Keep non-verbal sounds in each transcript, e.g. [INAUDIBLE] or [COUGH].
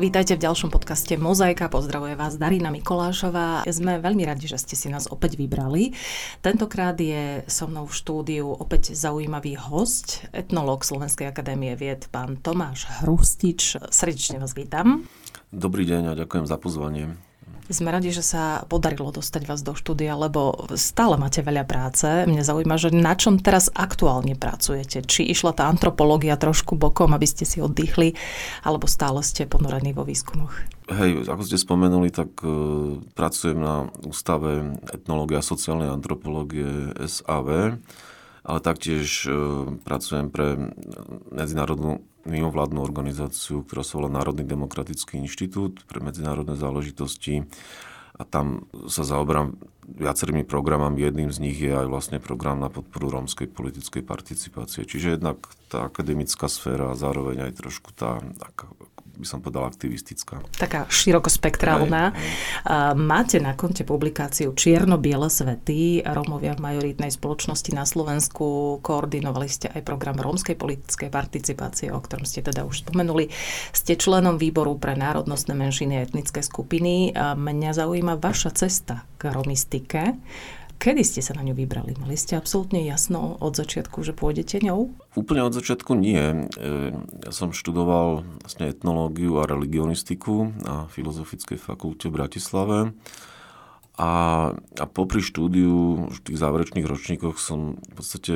Vítajte v ďalšom podcaste Mozaika. Pozdravuje vás Darina Mikolášová. Sme veľmi radi, že ste si nás opäť vybrali. Tentokrát je so mnou v štúdiu opäť zaujímavý host, etnológ Slovenskej akadémie vied, pán Tomáš Hrustič. Srdečne vás vítam. Dobrý deň a ďakujem za pozvanie. Sme radi, že sa podarilo dostať vás do štúdia, lebo stále máte veľa práce. Mne zaujíma, že na čom teraz aktuálne pracujete. Či išla tá antropológia trošku bokom, aby ste si oddychli, alebo stále ste ponorení vo výskumoch? Hej, ako ste spomenuli, tak uh, pracujem na Ústave etnológie a sociálnej antropológie SAV, ale taktiež uh, pracujem pre medzinárodnú mimovládnu organizáciu, ktorá sa volá Národný demokratický inštitút pre medzinárodné záležitosti a tam sa zaoberám viacerými programami. Jedným z nich je aj vlastne program na podporu rómskej politickej participácie. Čiže jednak tá akademická sféra a zároveň aj trošku tá by som povedal, aktivistická. Taká širokospektrálna. Máte na konte publikáciu Čierno-biele svety, Rómovia v majoritnej spoločnosti na Slovensku. Koordinovali ste aj program rómskej politickej participácie, o ktorom ste teda už spomenuli. Ste členom výboru pre národnostné menšiny a etnické skupiny. Mňa zaujíma vaša cesta k romistike. Kedy ste sa na ňu vybrali? Mali ste absolútne jasno od začiatku, že pôjdete ňou? Úplne od začiatku nie. E, ja som študoval vlastne etnológiu a religionistiku na Filozofickej fakulte v Bratislave. A, a popri štúdiu v tých záverečných ročníkoch som v podstate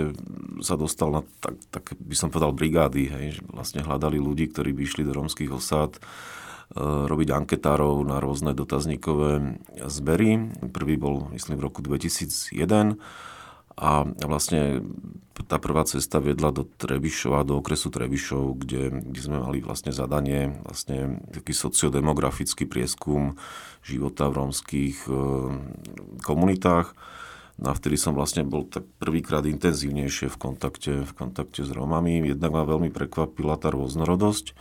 sa dostal na tak, tak by som povedal brigády, hej, vlastne hľadali ľudí, ktorí by išli do rómskych osád robiť anketárov na rôzne dotazníkové zbery. Prvý bol, myslím, v roku 2001 a vlastne tá prvá cesta viedla do Trebišova, do okresu Trebišov, kde, kde sme mali vlastne zadanie, vlastne taký sociodemografický prieskum života v rómskych e, komunitách. No vtedy som vlastne bol tak prvýkrát intenzívnejšie v kontakte, v kontakte s Rómami. Jednak ma veľmi prekvapila tá rôznorodosť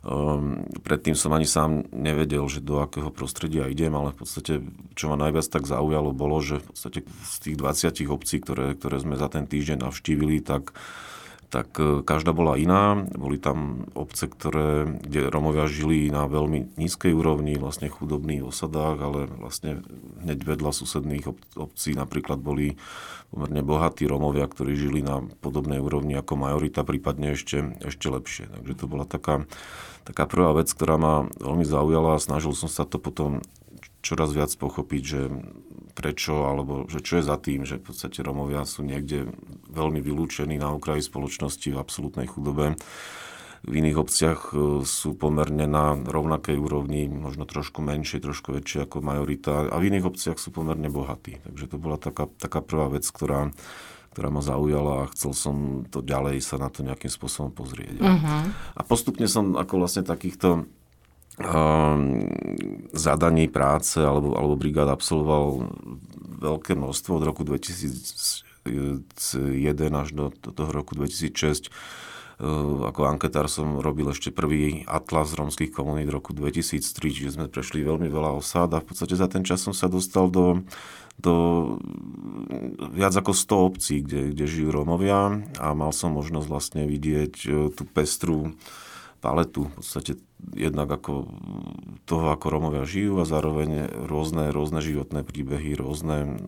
Um, predtým som ani sám nevedel, že do akého prostredia idem, ale v podstate, čo ma najviac tak zaujalo, bolo, že v podstate z tých 20 obcí, ktoré, ktoré sme za ten týždeň navštívili, tak tak e, každá bola iná. Boli tam obce, ktoré, kde Romovia žili na veľmi nízkej úrovni, vlastne chudobných osadách, ale vlastne hneď vedľa susedných obcí napríklad boli pomerne bohatí Romovia, ktorí žili na podobnej úrovni ako majorita, prípadne ešte, ešte lepšie. Takže to bola taká, taká prvá vec, ktorá ma veľmi zaujala a snažil som sa to potom čoraz viac pochopiť, že prečo, alebo že čo je za tým, že v podstate Romovia sú niekde veľmi vylúčení na okraji spoločnosti v absolútnej chudobe. V iných obciach e, sú pomerne na rovnakej úrovni, možno trošku menšie, trošku väčšie ako majorita a v iných obciach sú pomerne bohatí. Takže to bola taká, taká prvá vec, ktorá, ktorá ma zaujala a chcel som to ďalej sa na to nejakým spôsobom pozrieť. Uh-huh. A postupne som ako vlastne takýchto Ehm, zadaní práce alebo, alebo brigád absolvoval veľké množstvo od roku 2001 až do, do toho roku 2006. Ehm, ako anketár som robil ešte prvý atlas rómskych komunít v roku 2003, čiže sme prešli veľmi veľa osád a v podstate za ten čas som sa dostal do, do viac ako 100 obcí, kde, kde žijú Rómovia a mal som možnosť vlastne vidieť e, tú pestru paletu v podstate jednak ako toho, ako Romovia žijú a zároveň rôzne, rôzne životné príbehy, rôzne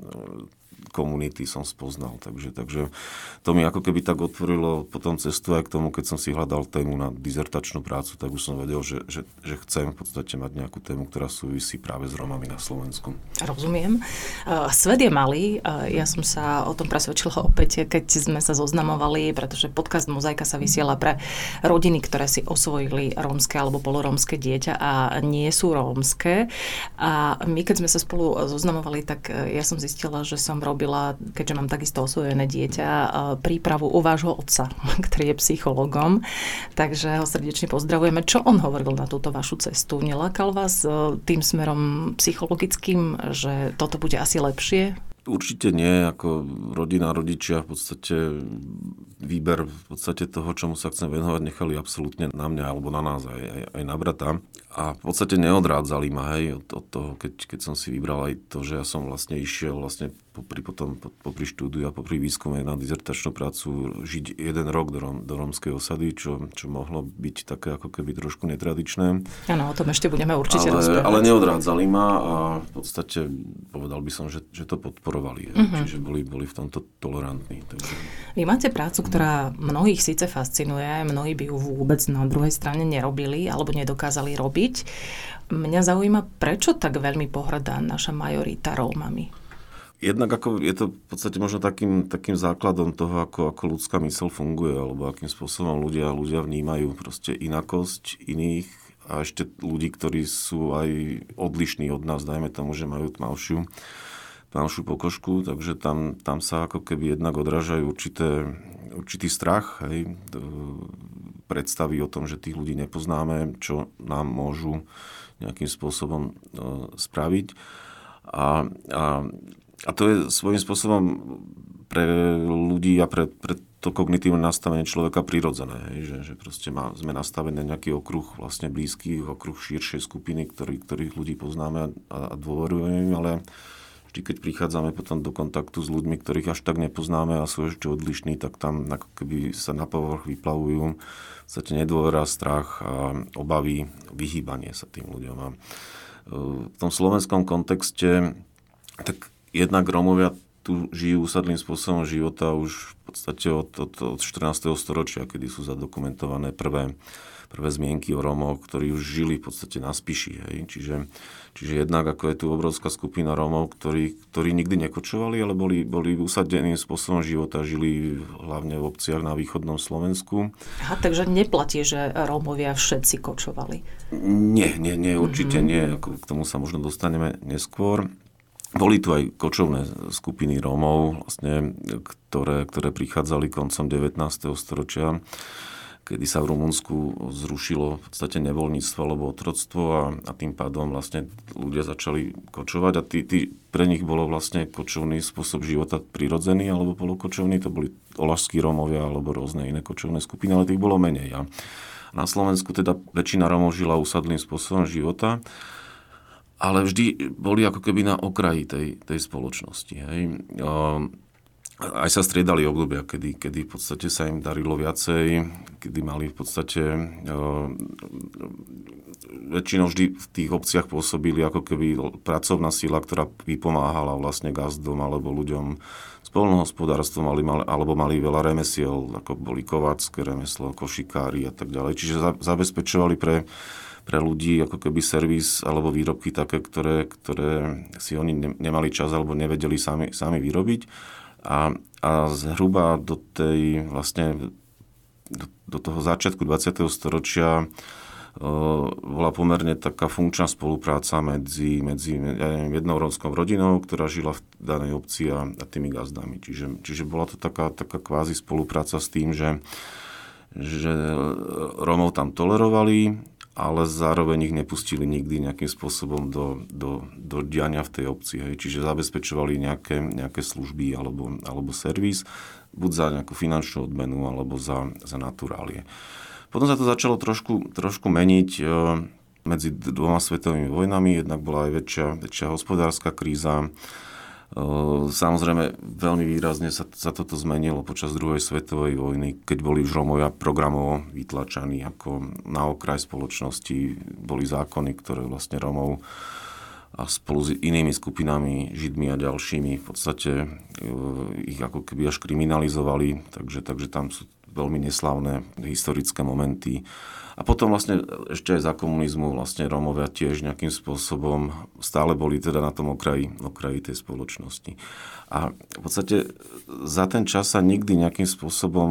komunity som spoznal. Takže, takže to mi ako keby tak otvorilo potom cestu aj k tomu, keď som si hľadal tému na dizertačnú prácu, tak už som vedel, že, že, že chcem v podstate mať nejakú tému, ktorá súvisí práve s Romami na Slovensku. Rozumiem. Svet je malý. Ja som sa o tom presvedčila opäť, keď sme sa zoznamovali, pretože podcast Mozaika sa vysiela pre rodiny, ktoré si osvojili rómske alebo polorómske dieťa a nie sú rómske. A my, keď sme sa spolu zoznamovali, tak ja som zistila, že som robila robila, keďže mám takisto osvojené dieťa, prípravu u vášho otca, [LAUGHS] ktorý je psychologom. Takže ho srdečne pozdravujeme. Čo on hovoril na túto vašu cestu? Nelákal vás e, tým smerom psychologickým, že toto bude asi lepšie? Určite nie, ako rodina, rodičia v podstate výber v podstate toho, čomu sa chcem venovať, nechali absolútne na mňa alebo na nás, aj, aj, aj na brata. A v podstate neodrádzali ma, hej, od, od toho, keď, keď som si vybral aj to, že ja som vlastne išiel vlastne popri, potom, popri štúdiu a popri výskume na dizertačnú prácu žiť jeden rok do, rom, do romskej osady, čo, čo mohlo byť také ako keby trošku netradičné. Áno, o tom ešte budeme určite ale, rozprávať. Ale neodrádzali ma a v podstate povedal by som, že, že to podporovali. Uh-huh. Čiže boli, boli v tomto tolerantní. Takže... Vy máte prácu, ktorá mnohých síce fascinuje, mnohí by ju vôbec na druhej strane nerobili alebo nedokázali robiť. Mňa zaujíma, prečo tak veľmi pohrdá naša majorita Rómami? Jednak ako je to v podstate možno takým, takým základom toho, ako, ako ľudská mysl funguje, alebo akým spôsobom ľudia, ľudia vnímajú proste inakosť iných a ešte ľudí, ktorí sú aj odlišní od nás, dajme tomu, že majú tmavšiu, tmavšiu pokožku, takže tam, tam sa ako keby jednak odrážajú určité, určitý strach, hej, predstavy o tom, že tých ľudí nepoznáme, čo nám môžu nejakým spôsobom e, spraviť. A, a a to je svojím spôsobom pre ľudí a pre, pre to kognitívne nastavenie človeka prirodzené, hej, že, že proste má, sme nastavené nejaký okruh vlastne blízky, okruh širšej skupiny, ktorý, ktorých ľudí poznáme a, a dôverujeme im, ale vždy, keď prichádzame potom do kontaktu s ľuďmi, ktorých až tak nepoznáme a sú ešte odlišní, tak tam ako keby sa na povrch vyplavujú v podstate nedôvera, strach a obavy, vyhýbanie sa tým ľuďom. A e, v tom slovenskom kontexte tak jednak Rómovia tu žijú usadlým spôsobom života už v podstate od, od, od 14. storočia, kedy sú zadokumentované prvé, prvé zmienky o Rómoch, ktorí už žili v podstate na Spiši. Hej. Čiže, čiže jednak ako je tu obrovská skupina Rómov, ktorí, ktorí nikdy nekočovali, ale boli, boli usadeným spôsobom života, žili hlavne v obciach na východnom Slovensku. Aha, takže neplatí, že Rómovia všetci kočovali? Nie, nie, nie, určite mm-hmm. nie. K tomu sa možno dostaneme neskôr. Boli tu aj kočovné skupiny Rómov, vlastne, ktoré, ktoré prichádzali koncom 19. storočia, kedy sa v Rumunsku zrušilo v podstate nevoľníctvo alebo otroctvo a, a tým pádom vlastne ľudia začali kočovať a tí, tí, pre nich bolo vlastne kočovný spôsob života prirodzený alebo polokočovný, to boli olašskí Rómovia alebo rôzne iné kočovné skupiny, ale tých bolo menej. A na Slovensku teda väčšina Rómov žila usadlým spôsobom života ale vždy boli ako keby na okraji tej, tej spoločnosti. Hej. Aj sa striedali obdobia, kedy, kedy v podstate sa im darilo viacej, kedy mali v podstate väčšinou vždy v tých obciach pôsobili ako keby pracovná sila, ktorá vypomáhala vlastne gazdom alebo ľuďom s polnohospodárstvom, alebo mali veľa remesiel, ako boli kovácké remeslo, košikári a tak ďalej. Čiže zabezpečovali pre pre ľudí ako keby servis alebo výrobky také, ktoré, ktoré si oni nemali čas alebo nevedeli sami, sami vyrobiť. A, a zhruba do tej vlastne do, do toho začiatku 20. storočia bola pomerne taká funkčná spolupráca medzi, medzi ja neviem, jednou rómskou rodinou, ktorá žila v danej obci a, a tými gazdami. Čiže, čiže bola to taká, taká kvázi spolupráca s tým, že, že Rómov tam tolerovali, ale zároveň ich nepustili nikdy nejakým spôsobom do, do, do diania v tej obci. Hej. Čiže zabezpečovali nejaké, nejaké služby alebo, alebo servis, buď za nejakú finančnú odmenu, alebo za, za naturálie. Potom sa to začalo trošku, trošku meniť e, medzi dvoma svetovými vojnami. Jednak bola aj väčšia, väčšia hospodárska kríza, Samozrejme, veľmi výrazne sa, sa toto zmenilo počas druhej svetovej vojny, keď boli už Romovia programovo vytlačaní ako na okraj spoločnosti. Boli zákony, ktoré vlastne Romov a spolu s inými skupinami, Židmi a ďalšími, v podstate ich ako keby až kriminalizovali, takže, takže tam sú veľmi neslavné historické momenty a potom vlastne ešte aj za komunizmu vlastne Rómovia tiež nejakým spôsobom stále boli teda na tom okraji, okraji tej spoločnosti. A v podstate za ten čas sa nikdy nejakým spôsobom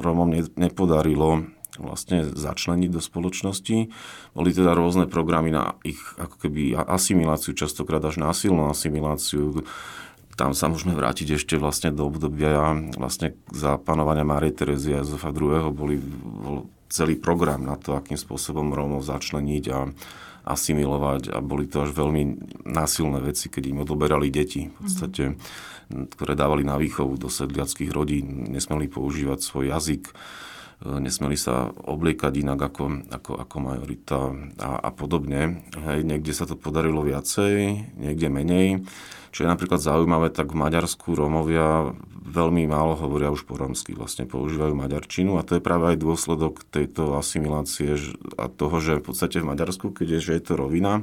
Rómom nepodarilo vlastne začleniť do spoločnosti. Boli teda rôzne programy na ich ako keby asimiláciu, častokrát až násilnú asimiláciu. Tam sa môžeme vrátiť ešte vlastne do obdobia vlastne za panovania Márie Terezy a Jozefa II. Boli, bol celý program na to, akým spôsobom Rómov začleniť a, asimilovať a boli to až veľmi násilné veci, keď im odoberali deti, v podstate, ktoré dávali na výchovu do sedliackých rodín, nesmeli používať svoj jazyk, nesmeli sa obliekať inak ako, ako, ako majorita a, a podobne. Hej, niekde sa to podarilo viacej, niekde menej. Čo je napríklad zaujímavé, tak v Maďarsku Rómovia veľmi málo hovoria už po romsky, vlastne používajú maďarčinu a to je práve aj dôsledok tejto asimilácie a toho, že v podstate v Maďarsku, keď je, že je to rovina,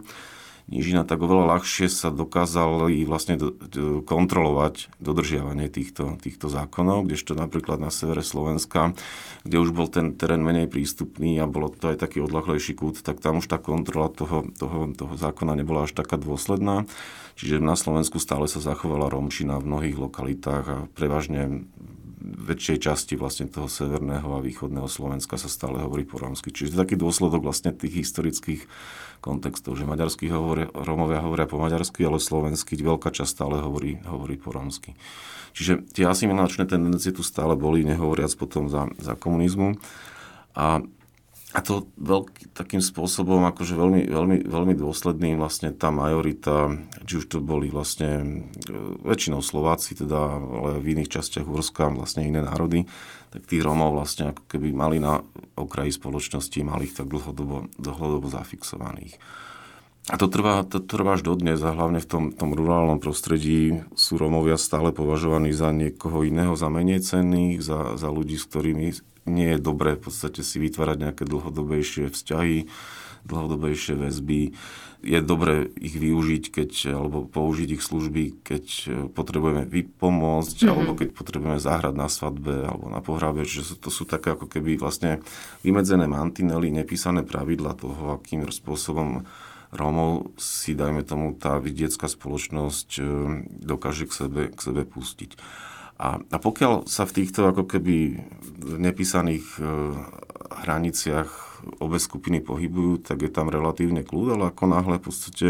nížina, tak oveľa ľahšie sa dokázali vlastne do, do, kontrolovať dodržiavanie týchto, týchto zákonov, kdežto napríklad na severe Slovenska, kde už bol ten terén menej prístupný a bolo to aj taký odlahlejší kút, tak tam už tá kontrola toho, toho, toho zákona nebola až taká dôsledná. Čiže na Slovensku stále sa zachovala romčina v mnohých lokalitách a prevažne väčšej časti vlastne toho severného a východného Slovenska sa stále hovorí po rómsky. Čiže to je taký dôsledok vlastne tých historických kontextov, že maďarskí hovoria, Rómovia hovoria po maďarsky, ale slovenský veľká časť stále hovorí, hovorí po rómsky. Čiže tie asimilačné tendencie tu stále boli, nehovoriac potom za, za komunizmu. A a to veľký, takým spôsobom, akože veľmi, veľmi, veľmi dôsledným vlastne tá majorita, či už to boli vlastne e, väčšinou Slováci, teda, ale v iných častiach Úrska, vlastne iné národy, tak tých Rómov vlastne ako keby mali na okraji spoločnosti, mali ich tak dlhodobo, dlhodobo zafixovaných. A to trvá, to trvá až dodnes a hlavne v tom, tom rurálnom prostredí sú Rómovia stále považovaní za niekoho iného, za menej cenných, za, za ľudí, s ktorými nie je dobré v podstate si vytvárať nejaké dlhodobejšie vzťahy, dlhodobejšie väzby. Je dobré ich využiť, keď, alebo použiť ich služby, keď potrebujeme pomôcť, mm-hmm. alebo keď potrebujeme zahrať na svadbe alebo na pohrabe. Čiže to sú také ako keby vlastne vymedzené mantinely, nepísané pravidla toho, akým spôsobom Rómov si, dajme tomu, tá vidiecká spoločnosť e, dokáže k sebe, k sebe pustiť. A, a pokiaľ sa v týchto ako keby nepísaných e, hraniciach obe skupiny pohybujú, tak je tam relatívne kľud, ale ako náhle v podstate,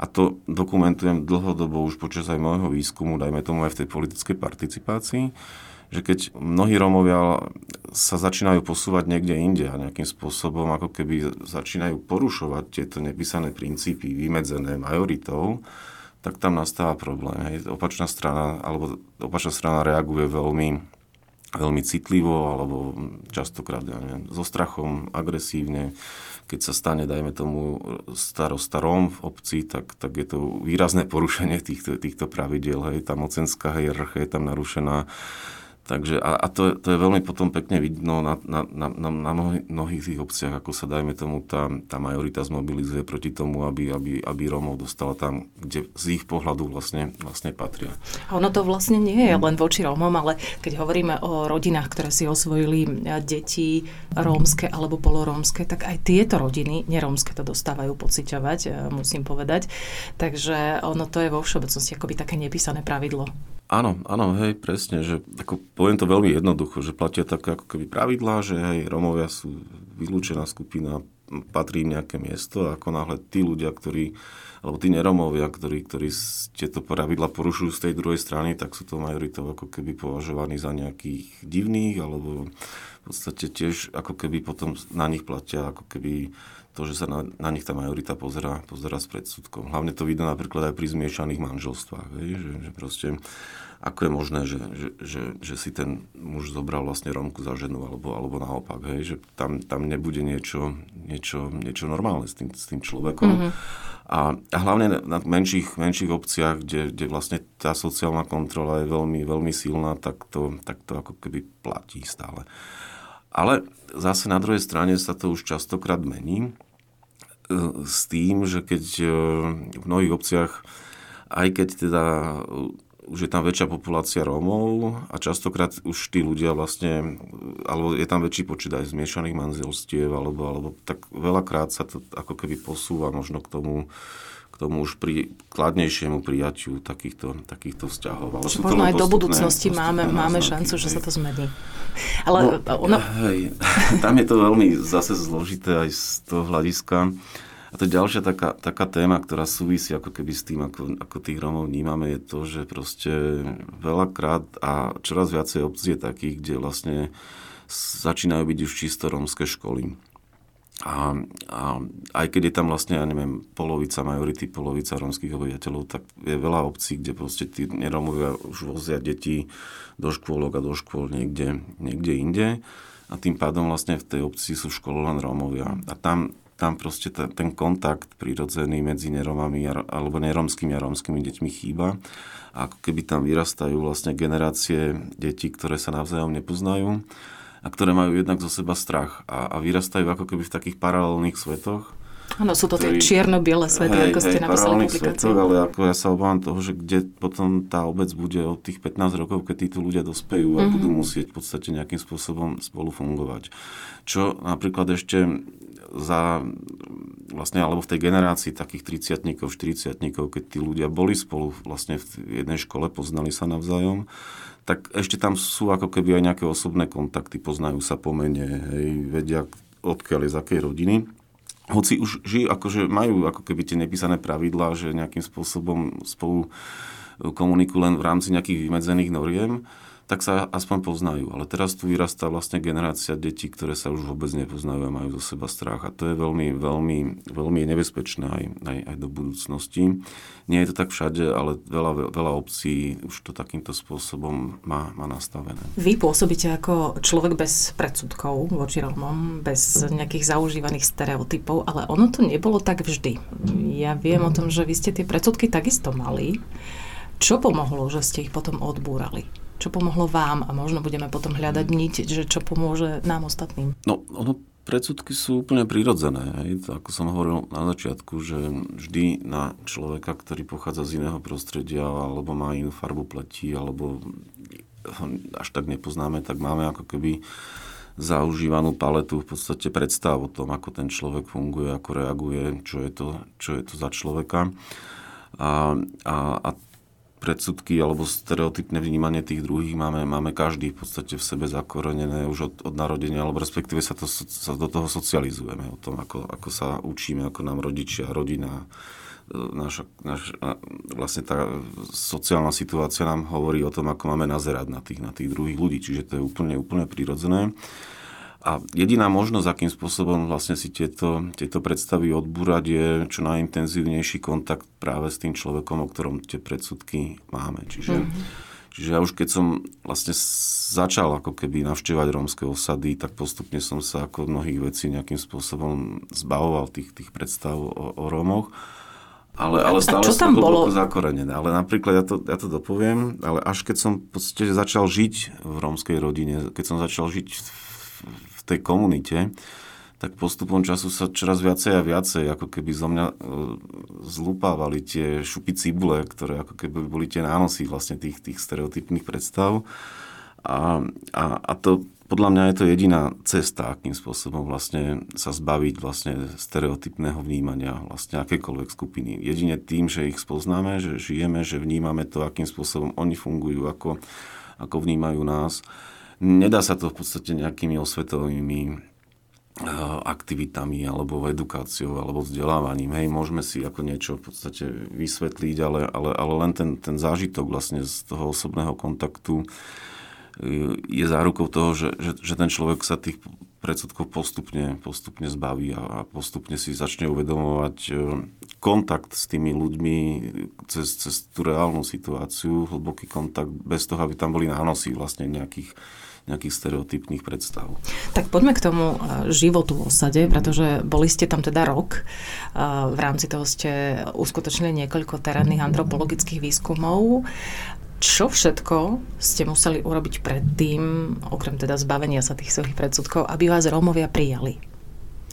a to dokumentujem dlhodobo už počas aj môjho výskumu, dajme tomu aj v tej politickej participácii, že keď mnohí Rómovia sa začínajú posúvať niekde inde a nejakým spôsobom ako keby začínajú porušovať tieto nepísané princípy vymedzené majoritou, tak tam nastáva problém. Hej. Opačná strana, alebo opačná strana reaguje veľmi, veľmi citlivo, alebo častokrát, ja neviem, so strachom, agresívne. Keď sa stane, dajme tomu, starostarom v obci, tak, tak je to výrazné porušenie týchto, týchto pravidel. Hej. Tá mocenská hierarchia je tam narušená Takže a, a to, to je veľmi potom pekne vidno na, na, na, na mnohých tých obciach, ako sa dajme tomu tá, tá majorita zmobilizuje proti tomu, aby, aby, aby Rómov dostala tam, kde z ich pohľadu vlastne, vlastne patria. A ono to vlastne nie je len voči Rómom, ale keď hovoríme o rodinách, ktoré si osvojili e, deti rómske alebo polorómske, tak aj tieto rodiny, nerómske to dostávajú pociťovať, e, musím povedať. Takže ono to je vo všeobecnosti akoby také nepísané pravidlo. Áno, áno, hej, presne, že ako poviem to veľmi jednoducho, že platia tak ako keby pravidlá, že hej, Romovia sú vylúčená skupina, patrí im nejaké miesto a ako náhle tí ľudia, ktorí, alebo tí neromovia, ktorí, ktorí tieto pravidla porušujú z tej druhej strany, tak sú to majoritou ako keby považovaní za nejakých divných, alebo v podstate tiež ako keby potom na nich platia ako keby to, že sa na, na nich tá majorita pozera, pozera s predsudkom. Hlavne to vidno napríklad aj pri zmiešaných manželstvách, hej, že, že proste ako je možné, že, že, že, že si ten muž zobral vlastne Romku za ženu, alebo, alebo naopak, hej, že tam, tam nebude niečo, niečo, niečo normálne s tým, s tým človekom. Mm-hmm. A, a hlavne na menších, menších obciach, kde, kde vlastne tá sociálna kontrola je veľmi, veľmi silná, tak to, tak to ako keby platí stále. Ale zase na druhej strane sa to už častokrát mení s tým, že keď e, v mnohých obciach, aj keď teda už je tam väčšia populácia Rómov a častokrát už tí ľudia vlastne, alebo je tam väčší počet aj zmiešaných manželstiev, alebo, alebo tak veľakrát sa to ako keby posúva možno k tomu, tomu už pri kladnejšiemu prijaťu takýchto, takýchto vzťahov. Ale sú možno aj do budúcnosti máme, máme šancu, že sa to zmení. Ale no, ono... hej, [LAUGHS] tam je to veľmi zase zložité aj z toho hľadiska, a to ďalšia taká, taká téma, ktorá súvisí ako keby s tým, ako, ako tých Romov vnímame, je to, že proste veľakrát a čoraz viacej obcí je takých, kde vlastne začínajú byť už čisto rómske školy. A, a aj keď je tam vlastne, ja neviem, polovica majority, polovica rómskych obyvateľov, tak je veľa obcí, kde proste tí neromovia už vozia deti do škôlok a do škôl niekde, niekde inde. A tým pádom vlastne v tej obci sú v škole len Rómovia. A tam, tam proste ta, ten kontakt prirodzený medzi neromami alebo neromskými a rómskymi deťmi chýba. A ako keby tam vyrastajú vlastne generácie detí, ktoré sa navzájom nepoznajú a ktoré majú jednak zo seba strach a, a vyrastajú ako keby v takých paralelných svetoch. Áno, sú to tie čierno-biele svety, hej, ako ste hej, napísali publikáciu. ale ako ja sa obávam toho, že kde potom tá obec bude od tých 15 rokov, keď títo ľudia dospejú a mm-hmm. budú musieť v podstate nejakým spôsobom spolu fungovať. Čo napríklad ešte za vlastne, alebo v tej generácii takých 30 40 keď tí ľudia boli spolu vlastne v jednej škole, poznali sa navzájom, tak ešte tam sú ako keby aj nejaké osobné kontakty, poznajú sa po mene, hej, vedia odkiaľ je z akej rodiny. Hoci už žijú, akože majú ako keby tie nepísané pravidlá, že nejakým spôsobom spolu komunikujú len v rámci nejakých vymedzených noriem, tak sa aspoň poznajú. Ale teraz tu vyrastá vlastne generácia detí, ktoré sa už vôbec nepoznajú a majú zo seba strach. A to je veľmi, veľmi, veľmi nebezpečné aj, aj, aj do budúcnosti. Nie je to tak všade, ale veľa, veľa obcí už to takýmto spôsobom má, má nastavené. Vy pôsobíte ako človek bez predsudkov voči Rómom, bez nejakých zaužívaných stereotypov, ale ono to nebolo tak vždy. Ja viem o tom, že vy ste tie predsudky takisto mali. Čo pomohlo, že ste ich potom odbúrali? Čo pomohlo vám a možno budeme potom hľadať niť, že čo pomôže nám ostatným. No, ono predsudky sú úplne prirodzené. Hej. Ako som hovoril na začiatku, že vždy na človeka, ktorý pochádza z iného prostredia alebo má inú farbu pleti alebo až tak nepoznáme, tak máme ako keby zaužívanú paletu v podstate predstav o tom, ako ten človek funguje, ako reaguje, čo je to, čo je to za človeka. A, a, a predsudky alebo stereotypné vnímanie tých druhých máme, máme každý v podstate v sebe zakorenené už od, od narodenia, alebo respektíve sa, to, sa do toho socializujeme, o tom, ako, ako sa učíme, ako nám rodičia, rodina, e, naša, naš, vlastne tá sociálna situácia nám hovorí o tom, ako máme nazerať na tých, na tých druhých ľudí, čiže to je úplne, úplne prirodzené. A jediná možnosť, akým spôsobom vlastne si tieto, tieto predstavy odbúrať, je čo najintenzívnejší kontakt práve s tým človekom, o ktorom tie predsudky máme. Čiže, mm-hmm. čiže ja už keď som vlastne začal ako keby navštevovať rómske osady, tak postupne som sa ako mnohých vecí nejakým spôsobom zbavoval tých, tých predstav o, o Rómoch. Ale, ale stále čo tam bolo zakorenené. Ale napríklad, ja to, ja to dopoviem, ale až keď som v podstate začal žiť v rómskej rodine, keď som začal žiť v tej komunite, tak postupom času sa čoraz viacej a viacej ako keby zo mňa e, zlupávali tie šupy cibule, ktoré ako keby boli tie nánosy vlastne tých, tých stereotypných predstav. A, a, a to podľa mňa je to jediná cesta, akým spôsobom vlastne sa zbaviť vlastne stereotypného vnímania vlastne akékoľvek skupiny. Jedine tým, že ich spoznáme, že žijeme, že vnímame to, akým spôsobom oni fungujú, ako, ako vnímajú nás Nedá sa to v podstate nejakými osvetovými eh, aktivitami alebo edukáciou alebo vzdelávaním. Hej, môžeme si ako niečo v podstate vysvetliť, ale, ale, ale len ten, ten zážitok vlastne z toho osobného kontaktu eh, je zárukou toho, že, že, že ten človek sa tých predsudkov postupne, postupne zbaví a postupne si začne uvedomovať eh, kontakt s tými ľuďmi cez, cez tú reálnu situáciu, hlboký kontakt, bez toho, aby tam boli nánosy vlastne nejakých nejakých stereotypných predstav. Tak poďme k tomu e, životu v osade, pretože boli ste tam teda rok. E, v rámci toho ste uskutočnili niekoľko terénnych antropologických výskumov. Čo všetko ste museli urobiť predtým, okrem teda zbavenia sa tých svojich predsudkov, aby vás Rómovia prijali?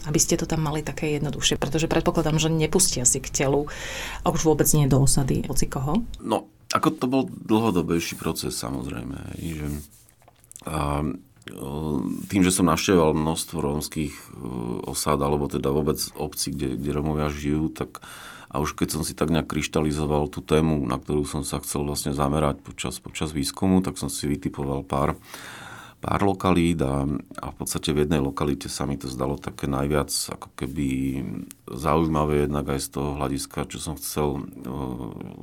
Aby ste to tam mali také jednoduchšie, pretože predpokladám, že nepustia si k telu a už vôbec nie do osady, hoci koho? No, ako to bol dlhodobejší proces samozrejme, že a e, tým, že som navštevoval množstvo rómskych e, osád, alebo teda vôbec obcí, kde, kde Rómovia žijú, tak a už keď som si tak nejak kryštalizoval tú tému, na ktorú som sa chcel vlastne zamerať počas, počas výskumu, tak som si vytipoval pár, pár lokalít a, a v podstate v jednej lokalite sa mi to zdalo také najviac ako keby zaujímavé jednak aj z toho hľadiska, čo som chcel e,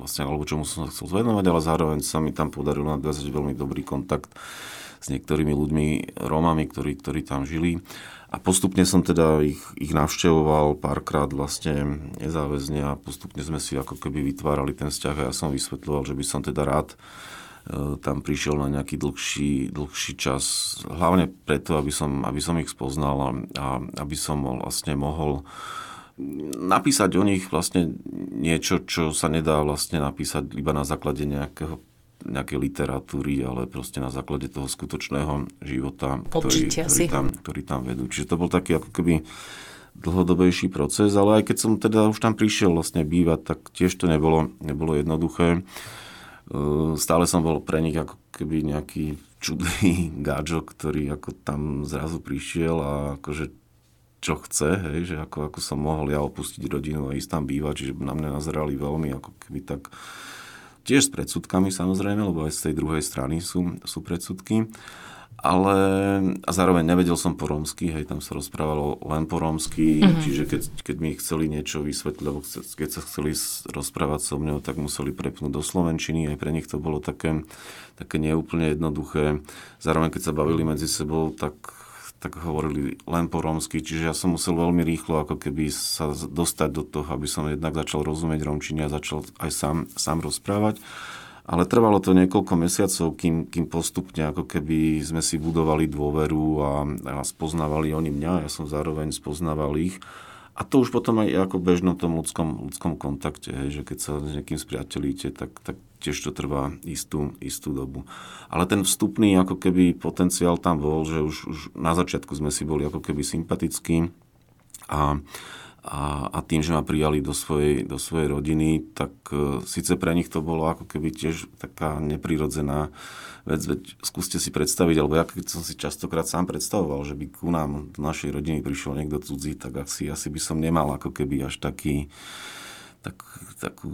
vlastne, alebo čomu som sa chcel zvenovať, ale zároveň sa mi tam podarilo nadviazať veľmi dobrý kontakt s niektorými ľuďmi, Rómami, ktorí, ktorí tam žili. A postupne som teda ich, ich navštevoval párkrát vlastne nezáväzne a postupne sme si ako keby vytvárali ten vzťah a ja som vysvetľoval, že by som teda rád e, tam prišiel na nejaký dlhší, dlhší čas, hlavne preto, aby som, aby som ich spoznal a, a aby som vlastne mohol napísať o nich vlastne niečo, čo sa nedá vlastne napísať iba na základe nejakého nejakej literatúry, ale proste na základe toho skutočného života, ktorý, ktorý, tam, ktorý tam vedú. Čiže to bol taký ako keby dlhodobejší proces, ale aj keď som teda už tam prišiel vlastne bývať, tak tiež to nebolo, nebolo jednoduché. Stále som bol pre nich ako keby nejaký čudný [LAUGHS] gáčok, ktorý ako tam zrazu prišiel a akože čo chce, hej, že ako, ako som mohol ja opustiť rodinu a ísť tam bývať, čiže na mňa nazerali veľmi ako keby tak Tiež s predsudkami samozrejme, lebo aj z tej druhej strany sú, sú predsudky. Ale a zároveň nevedel som po rómsky, hej, tam sa rozprávalo len po rómsky, mm-hmm. čiže keď, keď mi chceli niečo vysvetliť, lebo keď sa chceli rozprávať so mnou, tak museli prepnúť do Slovenčiny, aj pre nich to bolo také, také neúplne jednoduché. Zároveň keď sa bavili medzi sebou, tak tak hovorili len po rómsky, čiže ja som musel veľmi rýchlo ako keby sa dostať do toho, aby som jednak začal rozumieť rómčine a začal aj sám, sám rozprávať. Ale trvalo to niekoľko mesiacov, kým, kým postupne ako keby sme si budovali dôveru a, a spoznávali oni mňa, ja som zároveň spoznával ich. A to už potom aj ako bežnom tom ľudskom, ľudskom kontakte, hej, že keď sa s niekým spriateľíte, tak, tak tiež to trvá istú, istú dobu. Ale ten vstupný ako keby potenciál tam bol, že už, už na začiatku sme si boli ako keby sympatickí a, a, a tým, že ma prijali do svojej, do svojej rodiny, tak uh, síce pre nich to bolo ako keby tiež taká neprirodzená vec, veď skúste si predstaviť, alebo ja keď som si častokrát sám predstavoval, že by ku nám do našej rodiny prišiel niekto cudzí, tak asi, asi by som nemal ako keby až taký tak, takú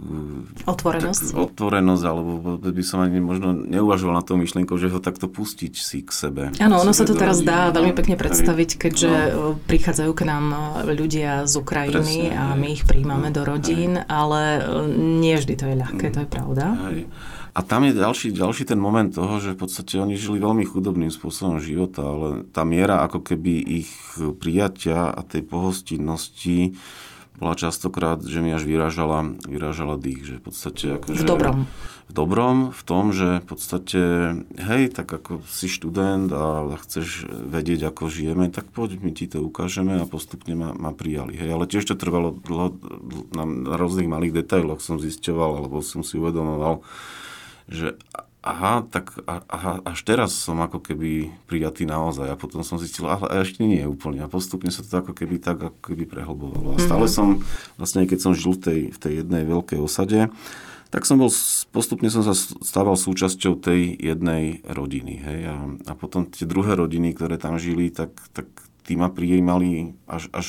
otvorenosť. Tak, otvorenosť, alebo by som ani možno neuvažoval na to myšlienkou, že ho takto pustiť si k sebe. Áno, ono sa to teraz dá veľmi pekne predstaviť, keďže no. prichádzajú k nám ľudia z Ukrajiny Presne, a my ich príjmame no, do rodín, aj. ale nie vždy to je ľahké, to je pravda. Aj. A tam je ďalší, ďalší ten moment toho, že v podstate oni žili veľmi chudobným spôsobom života, ale tá miera ako keby ich prijatia a tej pohostinnosti bola častokrát, že mi až vyrážala, vyrážala dých, že v podstate... Ako, v dobrom. V dobrom, v tom, že v podstate, hej, tak ako si študent a chceš vedieť, ako žijeme, tak poď, my ti to ukážeme a postupne ma, ma prijali. Hej, ale tiež to trvalo dlho, na, na rôznych malých detailoch som zisťoval, alebo som si uvedomoval, že aha, tak aha, až teraz som ako keby prijatý naozaj a potom som zistil, ale ešte nie je úplne a postupne sa to ako keby tak ako keby prehlbovalo. A stále mm-hmm. som, vlastne keď som žil v tej, v tej jednej veľkej osade, tak som bol, postupne som sa stával súčasťou tej jednej rodiny. Hej? A, a potom tie druhé rodiny, ktoré tam žili, tak, tak tí ma prijímali až, až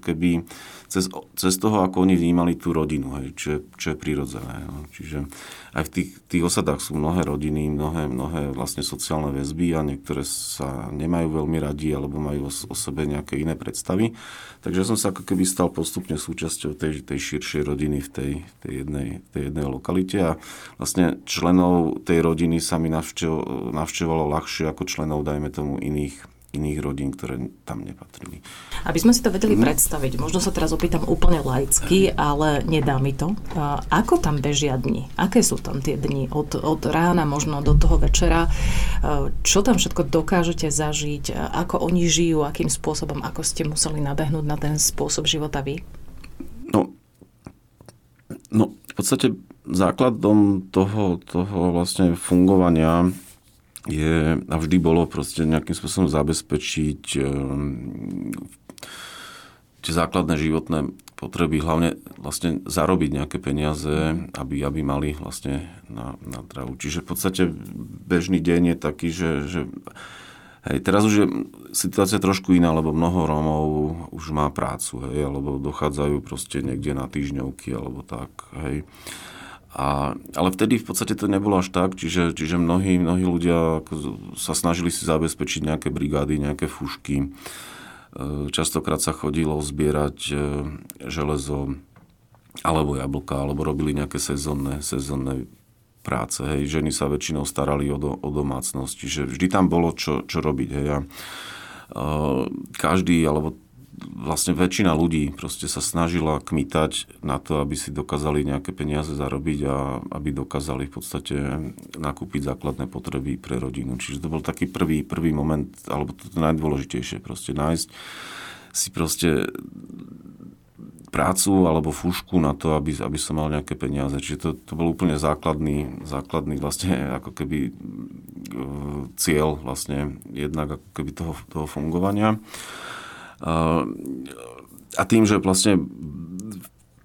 keby cez, cez toho, ako oni vnímali tú rodinu, hej, čo, čo je prirodzené. No. Čiže aj v tých, tých osadách sú mnohé rodiny, mnohé, mnohé vlastne sociálne väzby a niektoré sa nemajú veľmi radi alebo majú o, o sebe nejaké iné predstavy. Takže som sa ako keby stal postupne súčasťou tej, tej širšej rodiny v tej, tej, jednej, tej jednej lokalite a vlastne členov tej rodiny sa mi navštevovalo ľahšie ako členov, dajme tomu, iných iných rodín, ktoré tam nepatrili. Aby sme si to vedeli mm. predstaviť, možno sa teraz opýtam úplne laicky, ale nedá mi to. Ako tam bežia dni? Aké sú tam tie dni? Od, od rána možno do toho večera? Čo tam všetko dokážete zažiť? Ako oni žijú? Akým spôsobom? Ako ste museli nabehnúť na ten spôsob života vy? No, no v podstate základom toho, toho vlastne fungovania je a vždy bolo proste nejakým spôsobom zabezpečiť ehm, tie základné životné potreby, hlavne vlastne zarobiť nejaké peniaze, aby, aby mali vlastne na, na travu. Čiže v podstate bežný deň je taký, že, že hej, teraz už je situácia trošku iná, lebo mnoho Rómov už má prácu, hej, alebo dochádzajú proste niekde na týždňovky, alebo tak, hej. A, ale vtedy v podstate to nebolo až tak, čiže, čiže mnohí, mnohí ľudia sa snažili si zabezpečiť nejaké brigády, nejaké fušky. E, častokrát sa chodilo zbierať e, železo alebo jablka, alebo robili nejaké sezónne, sezónne práce. Hej. Ženy sa väčšinou starali o, do, o domácnosť, čiže vždy tam bolo čo, čo robiť. Hej. A, uh, každý, alebo vlastne väčšina ľudí proste sa snažila kmitať na to, aby si dokázali nejaké peniaze zarobiť a aby dokázali v podstate nakúpiť základné potreby pre rodinu. Čiže to bol taký prvý, prvý moment, alebo to, najdôležitejšie, proste nájsť si proste prácu alebo fúšku na to, aby, aby som mal nejaké peniaze. Čiže to, to bol úplne základný, základný vlastne ako keby e, cieľ vlastne jednak ako keby toho, toho fungovania. A tým, že vlastne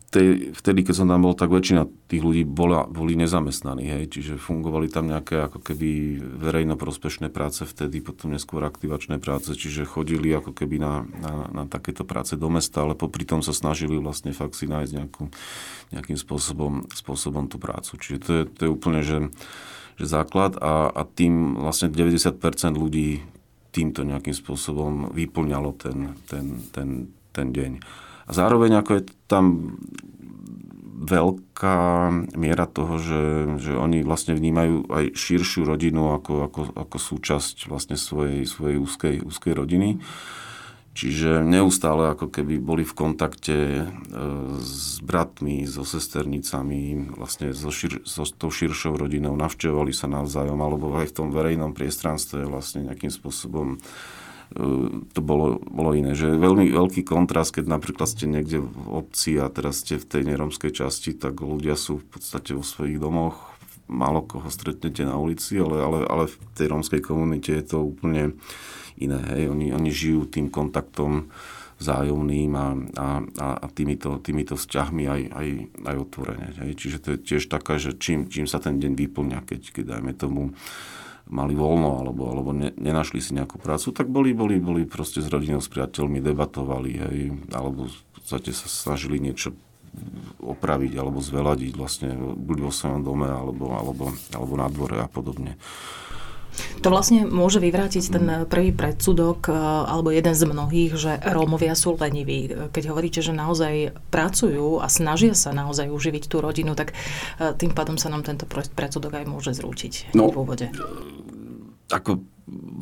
tej, vtedy, keď som tam bol, tak väčšina tých ľudí bola, boli nezamestnaní, hej, čiže fungovali tam nejaké ako keby verejnoprospešné práce vtedy, potom neskôr aktivačné práce, čiže chodili ako keby na, na, na takéto práce do mesta, ale popri tom sa snažili vlastne fakt si nájsť nejakú, nejakým spôsobom, spôsobom tú prácu. Čiže to je, to je úplne, že, že základ. A, a tým vlastne 90% ľudí týmto nejakým spôsobom vyplňalo ten, ten, ten, ten deň. A zároveň ako je tam veľká miera toho, že, že oni vlastne vnímajú aj širšiu rodinu ako, ako, ako súčasť vlastne svojej, svojej úzkej, úzkej rodiny. Čiže neustále ako keby boli v kontakte e, s bratmi, so sesternicami, vlastne so, šir, so tou širšou rodinou, navštevovali sa navzájom, alebo aj v tom verejnom priestranstve vlastne nejakým spôsobom E, to bolo, bolo iné. Že veľmi veľký kontrast, keď napríklad ste niekde v obci a teraz ste v tej neromskej časti, tak ľudia sú v podstate vo svojich domoch, málo koho stretnete na ulici, ale, ale, ale v tej rómskej komunite je to úplne iné. Hej. Oni, oni žijú tým kontaktom vzájomným a, a, a týmito, týmito vzťahmi aj, aj, aj otvorene. Hej. Čiže to je tiež taká, že čím, čím sa ten deň vyplňa, keď, keď dajme tomu mali voľno alebo, alebo ne, nenašli si nejakú prácu, tak boli, boli, boli proste s rodinou, s priateľmi, debatovali, hej, alebo sa snažili niečo opraviť alebo zveladiť vlastne buď vo svojom dome alebo, alebo, alebo na dvore a podobne. To vlastne môže vyvrátiť ten prvý predsudok, e, alebo jeden z mnohých, že Rómovia sú leniví. Keď hovoríte, že naozaj pracujú a snažia sa naozaj uživiť tú rodinu, tak e, tým pádom sa nám tento predsudok aj môže zrútiť no, v úvode. Ako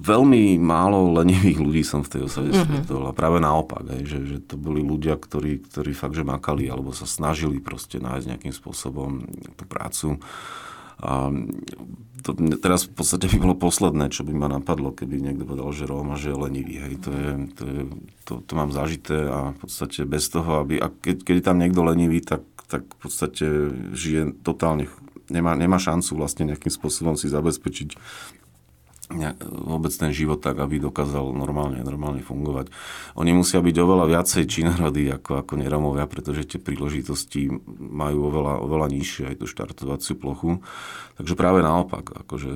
veľmi málo lenivých ľudí som v tej osade mm-hmm. stretol a práve naopak, aj, že, že to boli ľudia, ktorí, ktorí fakt, že makali alebo sa snažili proste nájsť nejakým spôsobom tú prácu. A to teraz v podstate by bolo posledné, čo by ma napadlo, keby niekto povedal, že Róma, že je lenivý. Hej. To, je, to, je, to, to mám zažité a v podstate bez toho, aby, a keď, keď je tam niekto lenivý, tak, tak v podstate žije totálne, nemá, nemá šancu vlastne nejakým spôsobom si zabezpečiť vôbec ten život tak, aby dokázal normálne, normálne fungovať. Oni musia byť oveľa viacej činorodí ako, ako neromovia, pretože tie príležitosti majú oveľa, oveľa nižšie aj tú štartovaciu plochu. Takže práve naopak, akože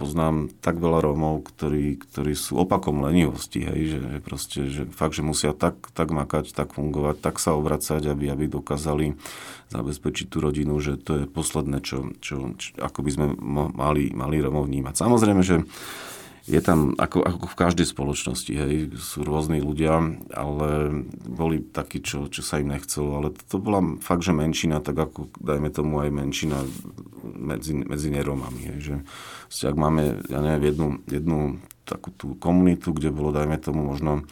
poznám tak veľa Rómov, ktorí, ktorí sú opakom lenivosti, hej, že, proste, že fakt, že musia tak, tak makať, tak fungovať, tak sa obracať, aby, aby dokázali zabezpečiť tú rodinu, že to je posledné, čo, čo, čo ako by sme mali, mali Romov vnímať. Samozrejme, že je tam, ako, ako v každej spoločnosti, hej, sú rôzni ľudia, ale boli takí, čo, čo sa im nechcelo, ale to bola fakt, že menšina, tak ako, dajme tomu, aj menšina medzi, medzi neromami, hej, že ak máme, ja neviem, jednu, jednu takú tú komunitu, kde bolo, dajme tomu, možno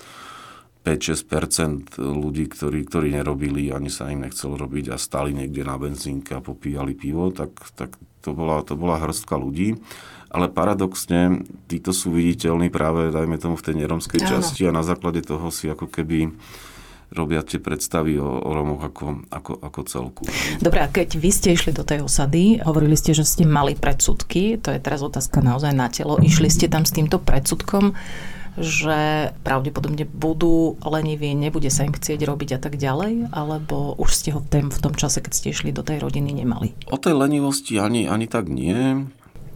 5-6% ľudí, ktorí, ktorí nerobili, ani sa im nechcelo robiť a stali niekde na benzínke a popíjali pivo, tak, tak to, bola, to bola hrstka ľudí. Ale paradoxne, títo sú viditeľní práve, dajme tomu, v tej neromskej Áno. časti a na základe toho si ako keby robia tie predstavy o, o Romoch ako, ako, ako celku. Dobre, a keď vy ste išli do tej osady, hovorili ste, že ste mali predsudky, to je teraz otázka naozaj na telo, išli ste tam s týmto predsudkom, že pravdepodobne budú leniví, nebude sa im chcieť robiť a tak ďalej, alebo už ste ho v, tém, v tom čase, keď ste išli do tej rodiny, nemali? O tej lenivosti ani, ani tak nie.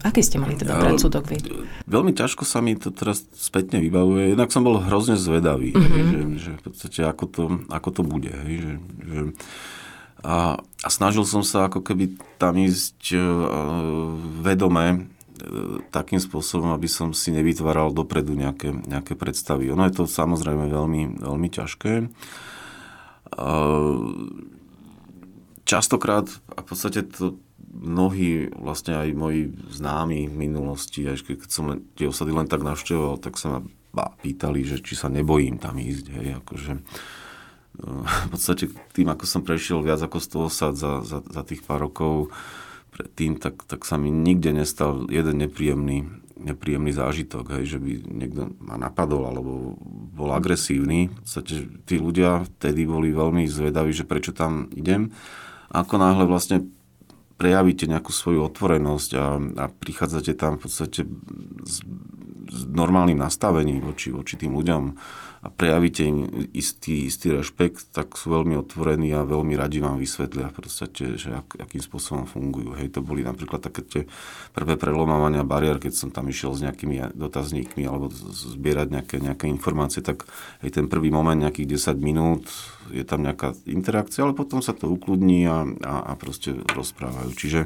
Aký ste mali teda predsudok vy? Veľmi ťažko sa mi to teraz spätne vybavuje. Jednak som bol hrozne zvedavý, mm-hmm. že, že v podstate ako to, ako to bude. Hej, že, že, a, a snažil som sa ako keby tam ísť uh, vedome takým spôsobom, aby som si nevytváral dopredu nejaké, nejaké predstavy. Ono je to samozrejme veľmi, veľmi ťažké. Častokrát, a v podstate to, mnohí vlastne aj moji známi v minulosti, aj keď som tie osady len tak navštevoval, tak sa ma pýtali, že či sa nebojím tam ísť. Hej, akože, v podstate tým, ako som prešiel viac ako 100 osad za, za, za tých pár rokov predtým, tak, tak sa mi nikde nestal jeden nepríjemný, nepríjemný zážitok, hej, že by niekto ma napadol alebo bol agresívny. V podstate tí ľudia vtedy boli veľmi zvedaví, že prečo tam idem. Ako náhle vlastne prejavíte nejakú svoju otvorenosť a, a prichádzate tam v podstate s, s normálnym nastavením voči, voči tým ľuďom, a prejavíte im istý, istý rešpekt, tak sú veľmi otvorení a veľmi radi vám vysvetlia v podstate, že ak, akým spôsobom fungujú. Hej, to boli napríklad také tie prvé prelomávania bariér, keď som tam išiel s nejakými dotazníkmi alebo zbierať nejaké, nejaké informácie, tak hej, ten prvý moment, nejakých 10 minút, je tam nejaká interakcia, ale potom sa to ukludní a, a, a proste rozprávajú. Čiže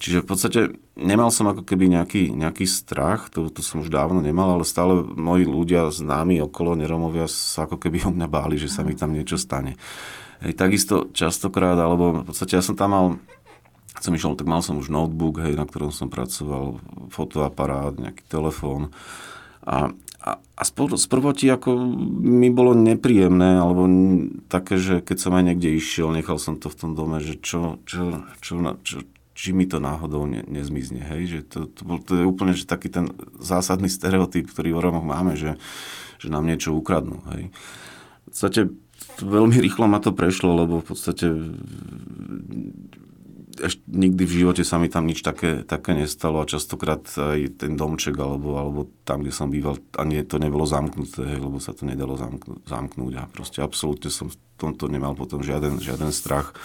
Čiže v podstate nemal som ako keby nejaký, nejaký strach, to, to som už dávno nemal, ale stále moji ľudia známi okolo Neromovia sa ako keby [LAUGHS] o mňa báli, že sa mi tam niečo stane. Hej, takisto častokrát, alebo v podstate ja som tam mal som išiel, tak mal som už notebook, hej, na ktorom som pracoval, fotoaparát, nejaký telefón. A, a, a sprvoti ako mi bolo nepríjemné, alebo také, že keď som aj niekde išiel, nechal som to v tom dome, že čo, čo, čo, čo, či mi to náhodou ne, nezmizne. Hej? Že to, to, bol, to je úplne že taký ten zásadný stereotyp, ktorý v Romoch máme, že, že nám niečo ukradnú. Hej? V podstate veľmi rýchlo ma to prešlo, lebo v podstate ešte nikdy v živote sa mi tam nič také, také nestalo a častokrát aj ten domček alebo, alebo tam, kde som býval, ani to nebolo zamknuté, hej, lebo sa to nedalo zamknúť, a proste absolútne som v tomto nemal potom žiaden, žiaden strach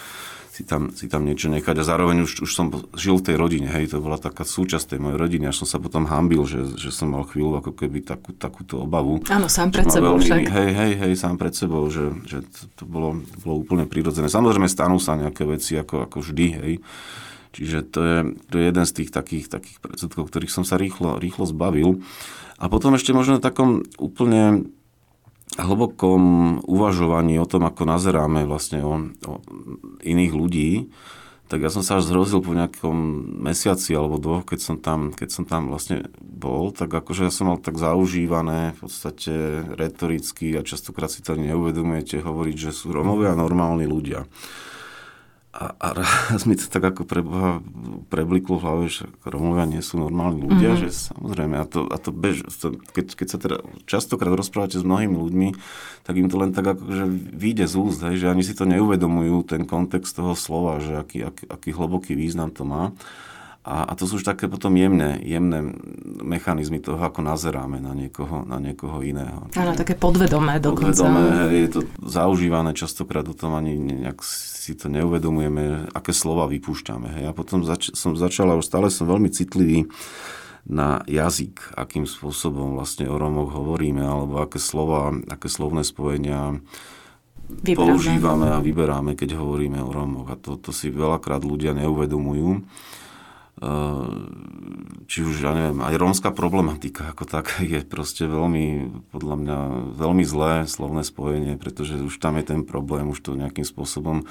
si tam, si tam niečo nechať. A zároveň už, už som žil v tej rodine, hej, to bola taká súčasť tej mojej rodiny, až som sa potom hambil, že, že som mal chvíľu ako keby takú, takúto obavu. Áno, sám pred sebou veľmi, však. Hej, hej, hej, sám pred sebou, že, že to, to bolo, bolo úplne prirodzené. Samozrejme stanú sa nejaké veci ako, ako vždy, hej. Čiže to je, to je jeden z tých takých, takých predsudkov, ktorých som sa rýchlo, rýchlo zbavil. A potom ešte možno takom úplne hlbokom uvažovaní o tom, ako nazeráme vlastne o, o iných ľudí, tak ja som sa až zrozil po nejakom mesiaci alebo dvoch, keď som tam, keď som tam vlastne bol, tak akože ja som mal tak zaužívané v podstate retoricky a častokrát si to neuvedomujete hovoriť, že sú Romovia normálni ľudia. A, a raz [LAUGHS] mi to tak ako pre Boha prebliklo v hlave, že Romovia nie sú normálni ľudia, mm-hmm. že samozrejme, a to, a to bež, to, keď, keď sa teda častokrát rozprávate s mnohými ľuďmi, tak im to len tak ako, že vyjde z úst, hej, že ani si to neuvedomujú, ten kontext toho slova, že aký, aký, aký hlboký význam to má. A, a to sú už také potom jemné, jemné mechanizmy toho, ako nazeráme na niekoho, na niekoho iného. Áno, také podvedomé dokonca. Podvedomé, je to zaužívané častokrát, o tom ani nejak si to neuvedomujeme, aké slova vypúšťame. Hej. A potom zač- som začal, a už stále som veľmi citlivý na jazyk, akým spôsobom vlastne o Romoch hovoríme, alebo aké slova, aké slovné spojenia vyberáme. používame a vyberáme, keď hovoríme o Romoch. A to, to si veľakrát ľudia neuvedomujú. Ehm, či už, ja neviem, aj rómska problematika ako tak [LAUGHS] je proste veľmi, podľa mňa, veľmi zlé slovné spojenie, pretože už tam je ten problém, už to nejakým spôsobom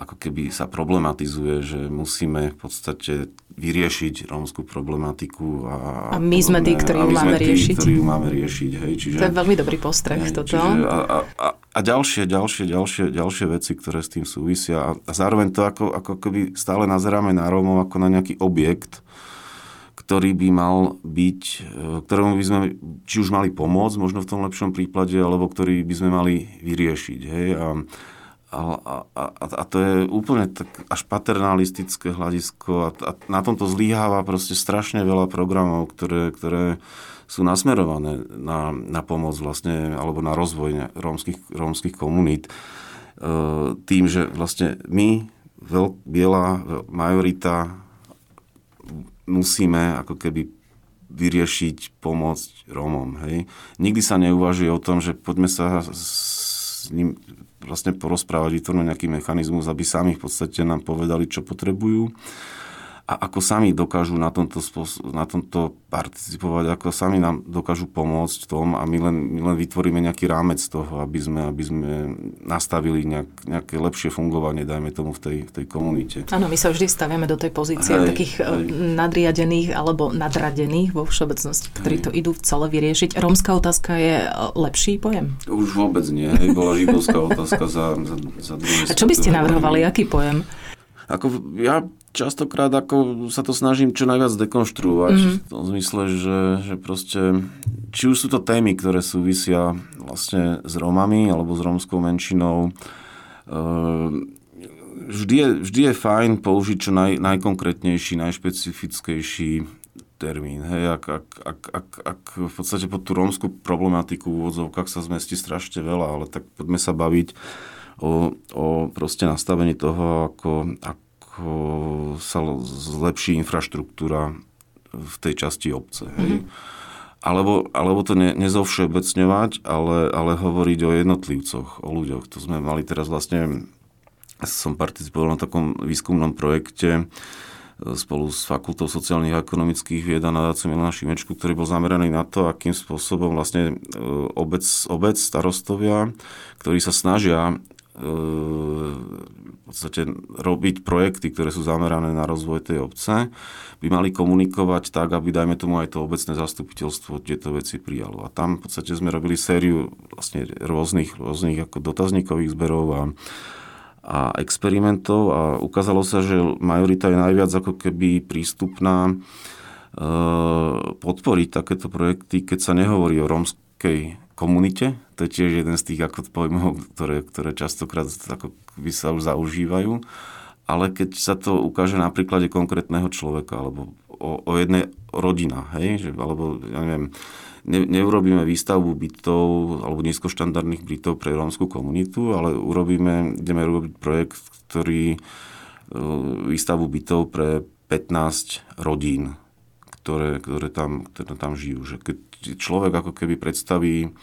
ako keby sa problematizuje, že musíme v podstate vyriešiť rómskú problematiku. A, a my sme tí, ktorí ju máme tí, riešiť. ktorí ju máme riešiť. Hej, čiže, to je veľmi dobrý postreh hej, toto. Čiže, a, a, a, a ďalšie, ďalšie, ďalšie, ďalšie veci, ktoré s tým súvisia. A, a zároveň to ako, ako keby stále nazeráme na Rómov ako na nejaký objekt, ktorý by mal byť, e, ktorému by sme či už mali pomôcť, možno v tom lepšom prípade, alebo ktorý by sme mali vyriešiť. Hej? A, a, a, a to je úplne tak až paternalistické hľadisko a, a na tomto zlíháva proste strašne veľa programov, ktoré, ktoré sú nasmerované na, na pomoc vlastne, alebo na rozvoj rómskych, rómskych komunít. E, tým, že vlastne my, veľk, biela majorita, musíme ako keby vyriešiť, pomôcť Rómom. Hej? Nikdy sa neuvažuje o tom, že poďme sa s ním vlastne porozprávať, vytvornúť nejaký mechanizmus, aby sami v podstate nám povedali, čo potrebujú. A ako sami dokážu na tomto, spôsob, na tomto participovať, ako sami nám dokážu pomôcť v tom a my len, my len vytvoríme nejaký rámec toho, aby sme, aby sme nastavili nejak, nejaké lepšie fungovanie, dajme tomu, v tej, v tej komunite. Áno, my sa vždy staviame do tej pozície hej, takých hej. nadriadených alebo nadradených vo všeobecnosti, ktorí hej. to idú celé vyriešiť. Rómska otázka je e, lepší pojem? Už vôbec nie. Hej, bola židovská otázka za, za, za A čo by ste navrhovali? Aký pojem? Ako ja častokrát ako sa to snažím čo najviac dekonštruovať mm-hmm. v tom zmysle, že, že proste či už sú to témy, ktoré súvisia vlastne s Rómami alebo s rómskou menšinou, ehm, vždy je, vždy je fajn použiť čo naj, najkonkrétnejší, najšpecifickejší termín. Hej, ak, ak, ak, ak, ak v podstate pod tú rómskú problematiku v úvodzovkách sa zmestí strašne veľa, ale tak poďme sa baviť o, o proste nastavení toho, ako, ako sa zlepší infraštruktúra v tej časti obce. Hej. Mm-hmm. Alebo, alebo to ne, nezovšeobecňovať, ale, ale hovoriť o jednotlivcoch, o ľuďoch. To sme mali teraz vlastne, som participoval na takom výskumnom projekte, e, spolu s Fakultou sociálnych a ekonomických vied a nadáciou Milana Šimečku, ktorý bol zameraný na to, akým spôsobom vlastne e, obec, obec starostovia, ktorí sa snažia v podstate robiť projekty, ktoré sú zamerané na rozvoj tej obce, by mali komunikovať tak, aby dajme tomu aj to obecné zastupiteľstvo tieto veci prijalo. A tam v podstate sme robili sériu vlastne rôznych, rôznych ako dotazníkových zberov a, a experimentov a ukázalo sa, že majorita je najviac ako keby prístupná e, podporiť takéto projekty, keď sa nehovorí o rómskej komunite. To je tiež jeden z tých ako pojmov, ktoré, ktoré častokrát ako by sa už zaužívajú. Ale keď sa to ukáže na príklade konkrétneho človeka, alebo o, o jednej rodina, hej, že, alebo ja neviem, ne, neurobíme výstavbu bytov alebo nízkoštandardných bytov pre rómskú komunitu, ale urobíme, ideme robiť projekt, ktorý e, výstavbu bytov pre 15 rodín, ktoré, ktoré, tam, ktoré tam žijú. Že keď človek ako keby predstaví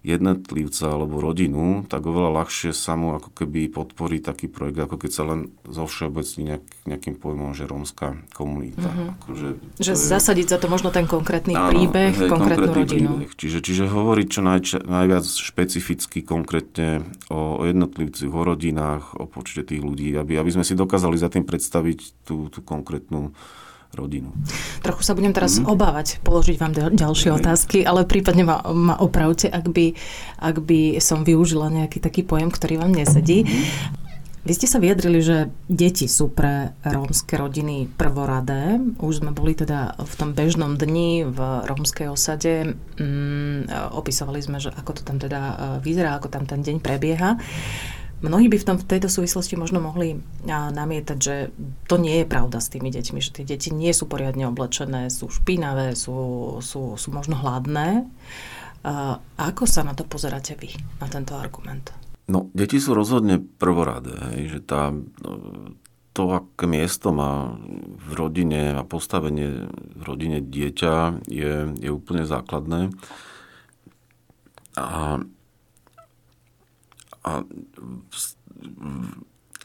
jednotlivca alebo rodinu, tak oveľa ľahšie sa mu ako keby podporí taký projekt, ako keď sa len zo všeobecní nejak, nejakým pojmom, že rómska komunita. Mm-hmm. Akože že je, zasadiť za to možno ten konkrétny áno, príbeh, hej, konkrétnu rodinu. Príbeh. Čiže, čiže hovoriť čo najč, najviac špecificky, konkrétne o, o jednotlivcoch, o rodinách, o počte tých ľudí, aby, aby sme si dokázali za tým predstaviť tú, tú konkrétnu rodinu. Trochu sa budem teraz mm-hmm. obávať položiť vám ďalšie okay. otázky, ale prípadne ma, ma opravte, ak by, ak by som využila nejaký taký pojem, ktorý vám nesedí. Mm-hmm. Vy ste sa vyjadrili, že deti sú pre rómske rodiny prvoradé. Už sme boli teda v tom bežnom dni v rómskej osade. Mm, opisovali sme, že ako to tam teda e, vyzerá, ako tam ten deň prebieha. Mnohí by v, tom, v tejto súvislosti možno mohli namietať, že to nie je pravda s tými deťmi, že tie deti nie sú poriadne oblečené, sú špinavé, sú, sú, sú možno hladné. A ako sa na to pozeráte vy, na tento argument? No, deti sú rozhodne prvoradé, že tá, no, to, aké miesto má v rodine a postavenie v rodine dieťa je, je úplne základné. A a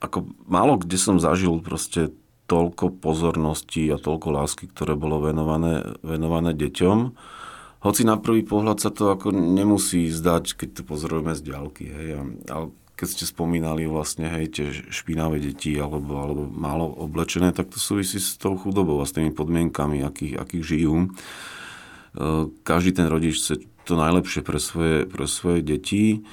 ako málo kde som zažil proste toľko pozornosti a toľko lásky, ktoré bolo venované, venované deťom. Hoci na prvý pohľad sa to ako nemusí zdať, keď to pozorujeme z ďalky. Hej. Ale keď ste spomínali vlastne hej, tie špinavé deti alebo, alebo málo oblečené, tak to súvisí s tou chudobou a s tými podmienkami, akých, akých žijú. E, každý ten rodič chce to najlepšie pre svoje, pre svoje deti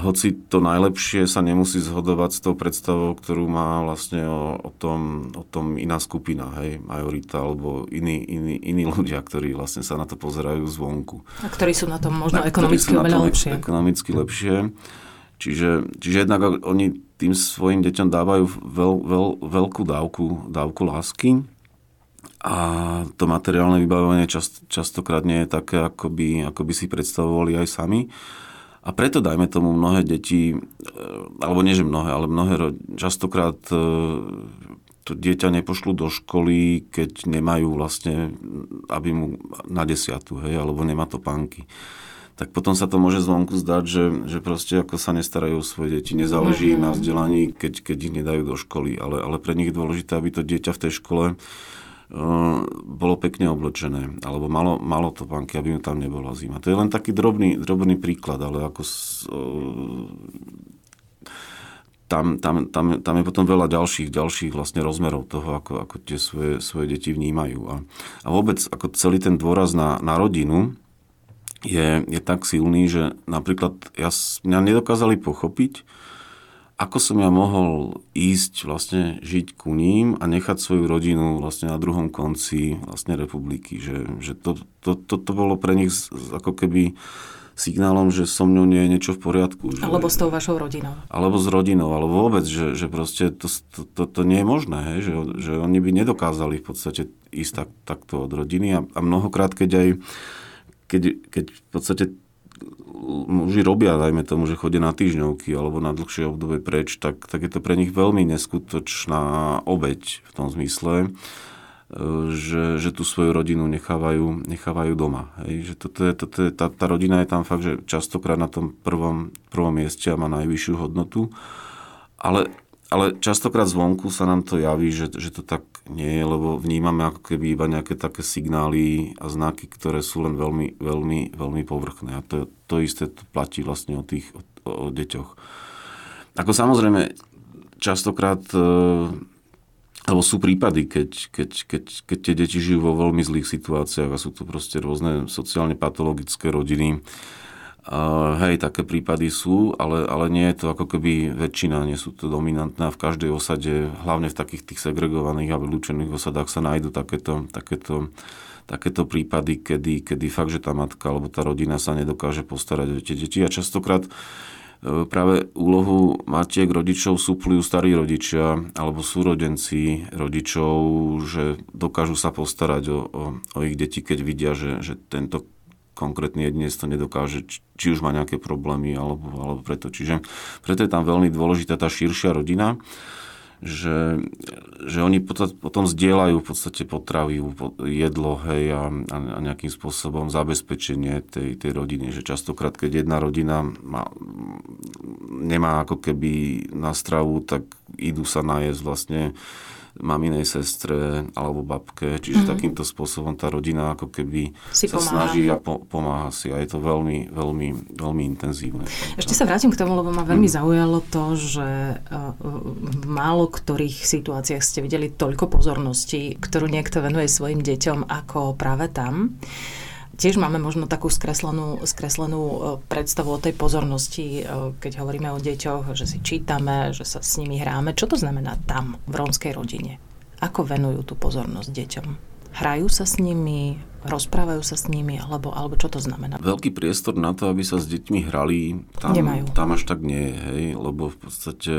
hoci to najlepšie sa nemusí zhodovať s tou predstavou, ktorú má vlastne o, o, tom, o tom iná skupina, hej, majorita, alebo iní, iní, iní ľudia, ktorí vlastne sa na to pozerajú zvonku. A ktorí sú na tom možno na, ekonomicky oveľa lepšie. Ekonomicky lepšie. Čiže, čiže jednak oni tým svojim deťom dávajú veľ, veľ, veľkú dávku, dávku lásky a to materiálne vybavovanie čast, častokrát nie je také, ako by, ako by si predstavovali aj sami. A preto, dajme tomu, mnohé deti, e, alebo nie, že mnohé, ale mnohé častokrát e, to dieťa nepošlu do školy, keď nemajú vlastne, aby mu na desiatu, hej, alebo nemá to pánky. tak potom sa to môže zvonku zdať, že, že proste ako sa nestarajú o svoje deti, nezáleží im na vzdelaní, keď, keď ich nedajú do školy, ale, ale pre nich je dôležité, aby to dieťa v tej škole bolo pekne oblečené, alebo malo, malo to panky, aby mu tam nebola zima. To je len taký drobný, drobný príklad, ale ako uh, tam, tam, tam, tam je potom veľa ďalších, ďalších vlastne rozmerov toho, ako, ako tie svoje, svoje deti vnímajú. A, a vôbec ako celý ten dôraz na, na rodinu, je, je tak silný, že napríklad ja, mňa nedokázali pochopiť, ako som ja mohol ísť vlastne žiť ku ním a nechať svoju rodinu vlastne na druhom konci vlastne republiky. Že, že to, to, to, to bolo pre nich ako keby signálom, že so mnou nie je niečo v poriadku. Že, alebo s tou vašou rodinou. Alebo s rodinou, alebo vôbec, že, že proste to, to, to, to nie je možné, hej, že, že oni by nedokázali v podstate ísť tak, takto od rodiny a, a mnohokrát, keď aj keď, keď v podstate muži robia, dajme tomu, že chodia na týždňovky alebo na dlhšie obdobie preč, tak, tak je to pre nich veľmi neskutočná obeď v tom zmysle, e, že, že tú svoju rodinu nechávajú, nechávajú doma. Hej? Že toto je, toto je, tá, tá rodina je tam fakt, že častokrát na tom prvom, prvom mieste a má najvyššiu hodnotu. Ale ale častokrát zvonku sa nám to javí, že, že to tak nie je, lebo vnímame ako keby iba nejaké také signály a znaky, ktoré sú len veľmi, veľmi, veľmi povrchné. A to, to isté platí vlastne o tých o, o deťoch. Ako samozrejme, častokrát e, alebo sú prípady, keď, keď, keď, keď tie deti žijú vo veľmi zlých situáciách a sú to proste rôzne sociálne patologické rodiny, Uh, hej, také prípady sú, ale, ale nie je to ako keby väčšina, nie sú to dominantné v každej osade, hlavne v takých tých segregovaných a vylúčených osadách sa nájdú takéto, takéto, takéto prípady, kedy, kedy fakt, že tá matka alebo tá rodina sa nedokáže postarať o tie deti. A častokrát uh, práve úlohu matiek rodičov súplujú starí rodičia alebo súrodenci rodičov, že dokážu sa postarať o, o, o ich deti, keď vidia, že, že tento konkrétny jedinec to nedokáže, či už má nejaké problémy alebo, alebo preto. Čiže preto je tam veľmi dôležitá tá širšia rodina, že, že oni potom zdieľajú v podstate potraviu, jedlo hej, a, a nejakým spôsobom zabezpečenie tej, tej rodiny. Že častokrát, keď jedna rodina má, nemá ako keby na stravu, tak idú sa najesť vlastne maminej sestre alebo babke. Čiže mm-hmm. takýmto spôsobom tá rodina ako keby si sa pomáha. snaží a po, pomáha si. A je to veľmi, veľmi, veľmi intenzívne. Ešte sa vrátim k tomu, lebo ma veľmi mm. zaujalo to, že v málo ktorých situáciách ste videli toľko pozornosti, ktorú niekto venuje svojim deťom ako práve tam tiež máme možno takú skreslenú, skreslenú e, predstavu o tej pozornosti, e, keď hovoríme o deťoch, že si čítame, že sa s nimi hráme. Čo to znamená tam, v rómskej rodine? Ako venujú tú pozornosť deťom? Hrajú sa s nimi, rozprávajú sa s nimi, alebo, alebo čo to znamená? Veľký priestor na to, aby sa s deťmi hrali, tam, Nemajú. tam až tak nie je, hej, lebo v podstate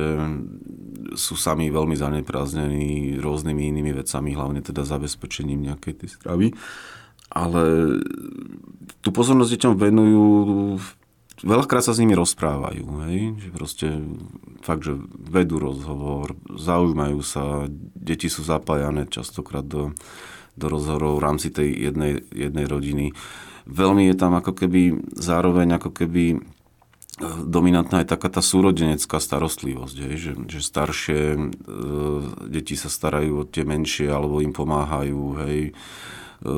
sú sami veľmi zaneprázdnení rôznymi inými vecami, hlavne teda zabezpečením nejakej tej stravy ale tú pozornosť deťom venujú, veľakrát sa s nimi rozprávajú, hej? že proste fakt, že vedú rozhovor, zaujímajú sa, deti sú zapájané častokrát do, do rozhovorov v rámci tej jednej, jednej rodiny. Veľmi je tam ako keby zároveň ako keby e, dominantná je taká tá súrodenecká starostlivosť, hej? Že, že staršie e, deti sa starajú o tie menšie alebo im pomáhajú, hej. E,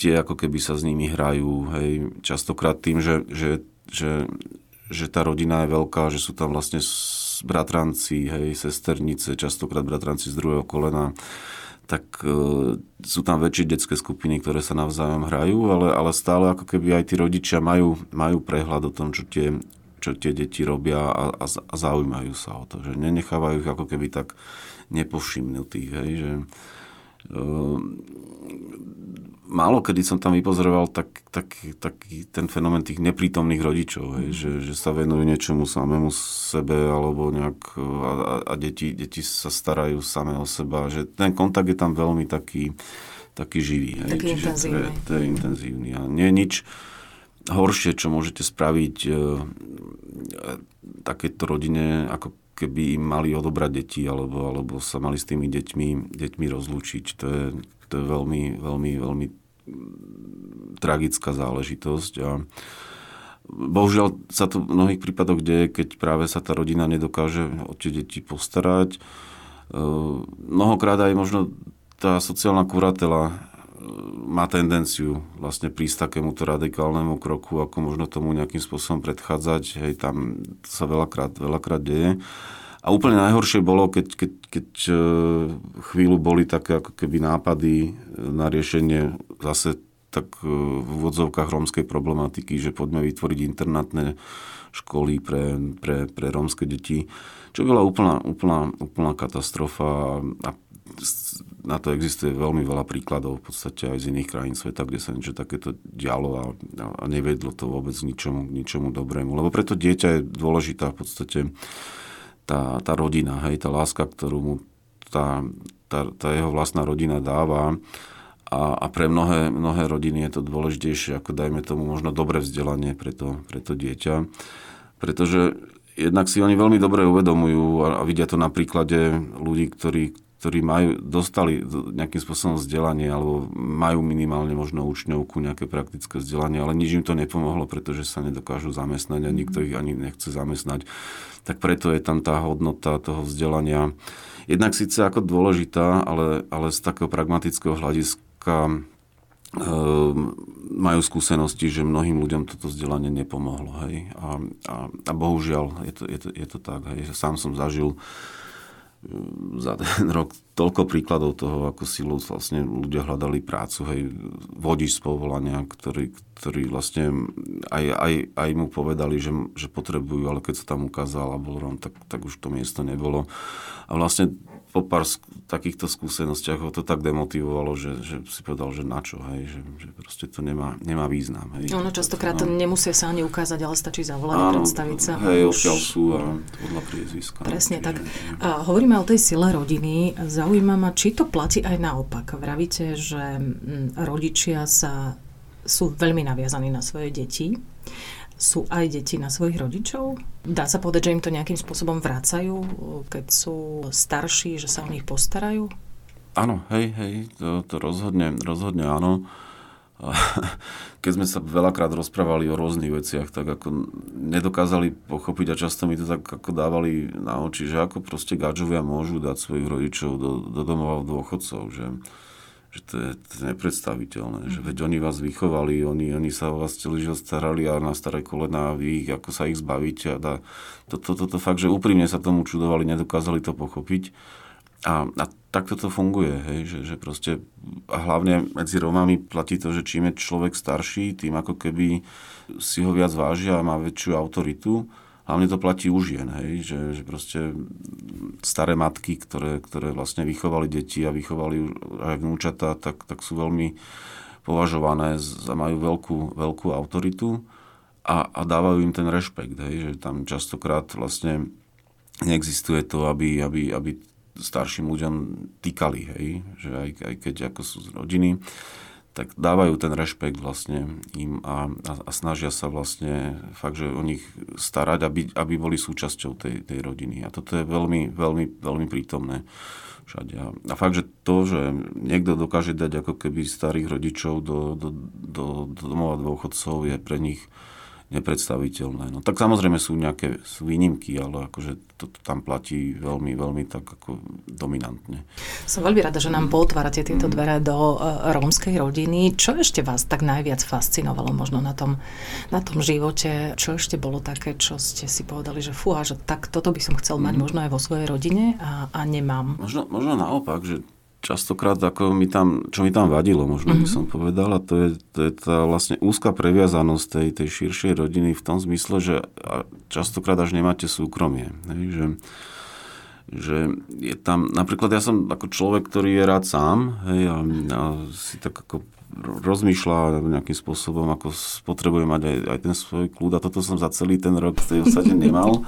tie ako keby sa s nimi hrajú, hej, častokrát tým, že, že, že, že tá rodina je veľká, že sú tam vlastne bratranci, hej, sesternice, častokrát bratranci z druhého kolena, tak e, sú tam väčšie detské skupiny, ktoré sa navzájom hrajú, ale, ale stále ako keby aj tí rodičia majú, majú prehľad o tom, čo tie, čo tie deti robia a, a, a zaujímajú sa o to, že nenechávajú ich ako keby tak nepovšimnutých, hej, že e, málo kedy som tam vypozoroval tak, tak, taký ten fenomén tých neprítomných rodičov, hej, mm. že, že sa venujú niečomu samému sebe alebo nejak a, a deti, deti sa starajú samé o seba, že ten kontakt je tam veľmi taký, taký živý. Hej, taký intenzívny. To je, to je intenzívny. A nie je nič horšie, čo môžete spraviť e, takéto rodine, ako keby im mali odobrať deti alebo, alebo sa mali s tými deťmi, deťmi rozlúčiť. To je, to je veľmi, veľmi, veľmi tragická záležitosť. A, bohužiaľ sa to v mnohých prípadoch deje, keď práve sa tá rodina nedokáže o tie deti postarať. Mnohokrát aj možno tá sociálna kuratela má tendenciu vlastne prísť takémuto radikálnemu kroku, ako možno tomu nejakým spôsobom predchádzať. Hej, tam sa veľakrát, veľakrát deje. A úplne najhoršie bolo, keď, keď, keď e, chvíľu boli také ako keby nápady na riešenie zase tak e, v úvodzovkách rómskej problematiky, že poďme vytvoriť internátne školy pre, pre, pre rómske deti, čo bola úplná, úplná, úplná katastrofa a na to existuje veľmi veľa príkladov v podstate aj z iných krajín sveta, kde sa niečo takéto dialo a, a nevedlo to vôbec k ničomu, ničomu dobrému. Lebo preto dieťa je dôležitá v podstate tá, tá rodina, hej, tá láska, ktorú mu tá, tá, tá jeho vlastná rodina dáva. A, a pre mnohé, mnohé rodiny je to dôležitejšie ako dajme tomu možno dobré vzdelanie pre to, pre to dieťa. Pretože jednak si oni veľmi dobre uvedomujú a, a vidia to na príklade ľudí, ktorí, ktorí majú, dostali nejakým spôsobom vzdelanie alebo majú minimálne možno učňovku, nejaké praktické vzdelanie, ale nič im to nepomohlo, pretože sa nedokážu zamestnať a nikto ich ani nechce zamestnať. Tak preto je tam tá hodnota toho vzdelania jednak síce ako dôležitá, ale, ale z takého pragmatického hľadiska e, majú skúsenosti, že mnohým ľuďom toto vzdelanie nepomohlo. Hej? A, a, a bohužiaľ je to, je to, je to tak. Hej? Sám som zažil za ten rok toľko príkladov toho, ako si vlastne ľudia hľadali prácu, hej, vodič z povolania, ktorý, ktorý vlastne aj, aj, aj mu povedali, že, že potrebujú, ale keď sa tam ukázal a bol Rom, tak, tak už to miesto nebolo. A vlastne po pár takýchto skúsenostiach ho to tak demotivovalo, že, že si povedal, že na čo, hej, že, že proste to nemá, nemá význam. Hej. Ono častokrát to no. nemusia sa ani ukázať, ale stačí zavolať a predstaviť sa. Hej, odkiaľ sú a podľa priezviska. Presne tak. A hovoríme o tej sile rodiny. Zaujíma ma, či to platí aj naopak. Vravíte, že mm, rodičia sa sú veľmi naviazaní na svoje deti sú aj deti na svojich rodičov? Dá sa povedať, že im to nejakým spôsobom vracajú, keď sú starší, že sa o nich postarajú? Áno, hej, hej, to, to rozhodne, rozhodne áno. [LAUGHS] Keď sme sa veľakrát rozprávali o rôznych veciach, tak ako nedokázali pochopiť a často mi to tak ako dávali na oči, že ako proste gadžovia môžu dať svojich rodičov do, do domova dôchodcov, že že to je, to je nepredstaviteľné. Mm. Že veď oni vás vychovali, oni, oni sa o vás celý život starali a na staré kolena vy ich, ako sa ich zbavíte. A dá, toto to, to, to fakt, že úprimne sa tomu čudovali, nedokázali to pochopiť. A, a takto to funguje, hej, že, že proste, a hlavne medzi Romami platí to, že čím je človek starší, tým ako keby si ho viac vážia a má väčšiu autoritu Hlavne to platí u žien, hej, že, že proste staré matky, ktoré, ktoré vlastne vychovali deti a vychovali aj vnúčata, tak, tak sú veľmi považované za majú veľkú, veľkú autoritu a, a dávajú im ten rešpekt, hej, že tam častokrát vlastne neexistuje to, aby, aby, aby starším ľuďom týkali, hej, že aj, aj keď ako sú z rodiny, tak dávajú ten rešpekt vlastne im a, a, a snažia sa vlastne fakt, že o nich starať, aby, aby boli súčasťou tej, tej rodiny. A toto je veľmi, veľmi, veľmi prítomné všade. A, a fakt, že to, že niekto dokáže dať ako keby starých rodičov do, do, do, do domova dôchodcov je pre nich nepredstaviteľné. No tak samozrejme sú nejaké sú výnimky, ale akože to, to tam platí veľmi, veľmi tak ako dominantne. Som veľmi rada, že nám pootvárate tieto mm. dvere do uh, rómskej rodiny. Čo ešte vás tak najviac fascinovalo možno na tom, na tom živote? Čo ešte bolo také, čo ste si povedali, že fúha, že tak toto by som chcel mať mm. možno aj vo svojej rodine a, a nemám? Možno, možno naopak, že častokrát, ako mi tam, čo mi tam vadilo, možno mm-hmm. by mhm. som povedal, a to je, to je tá vlastne úzka previazanosť tej, tej širšej rodiny v tom zmysle, že častokrát až nemáte súkromie. Hej, že, že je tam, napríklad ja som ako človek, ktorý je rád sám, hej, a, a si tak ako rozmýšľa nejakým spôsobom, ako potrebuje mať aj, aj ten svoj kľud a toto som za celý ten rok v tej [LAUGHS] nemal.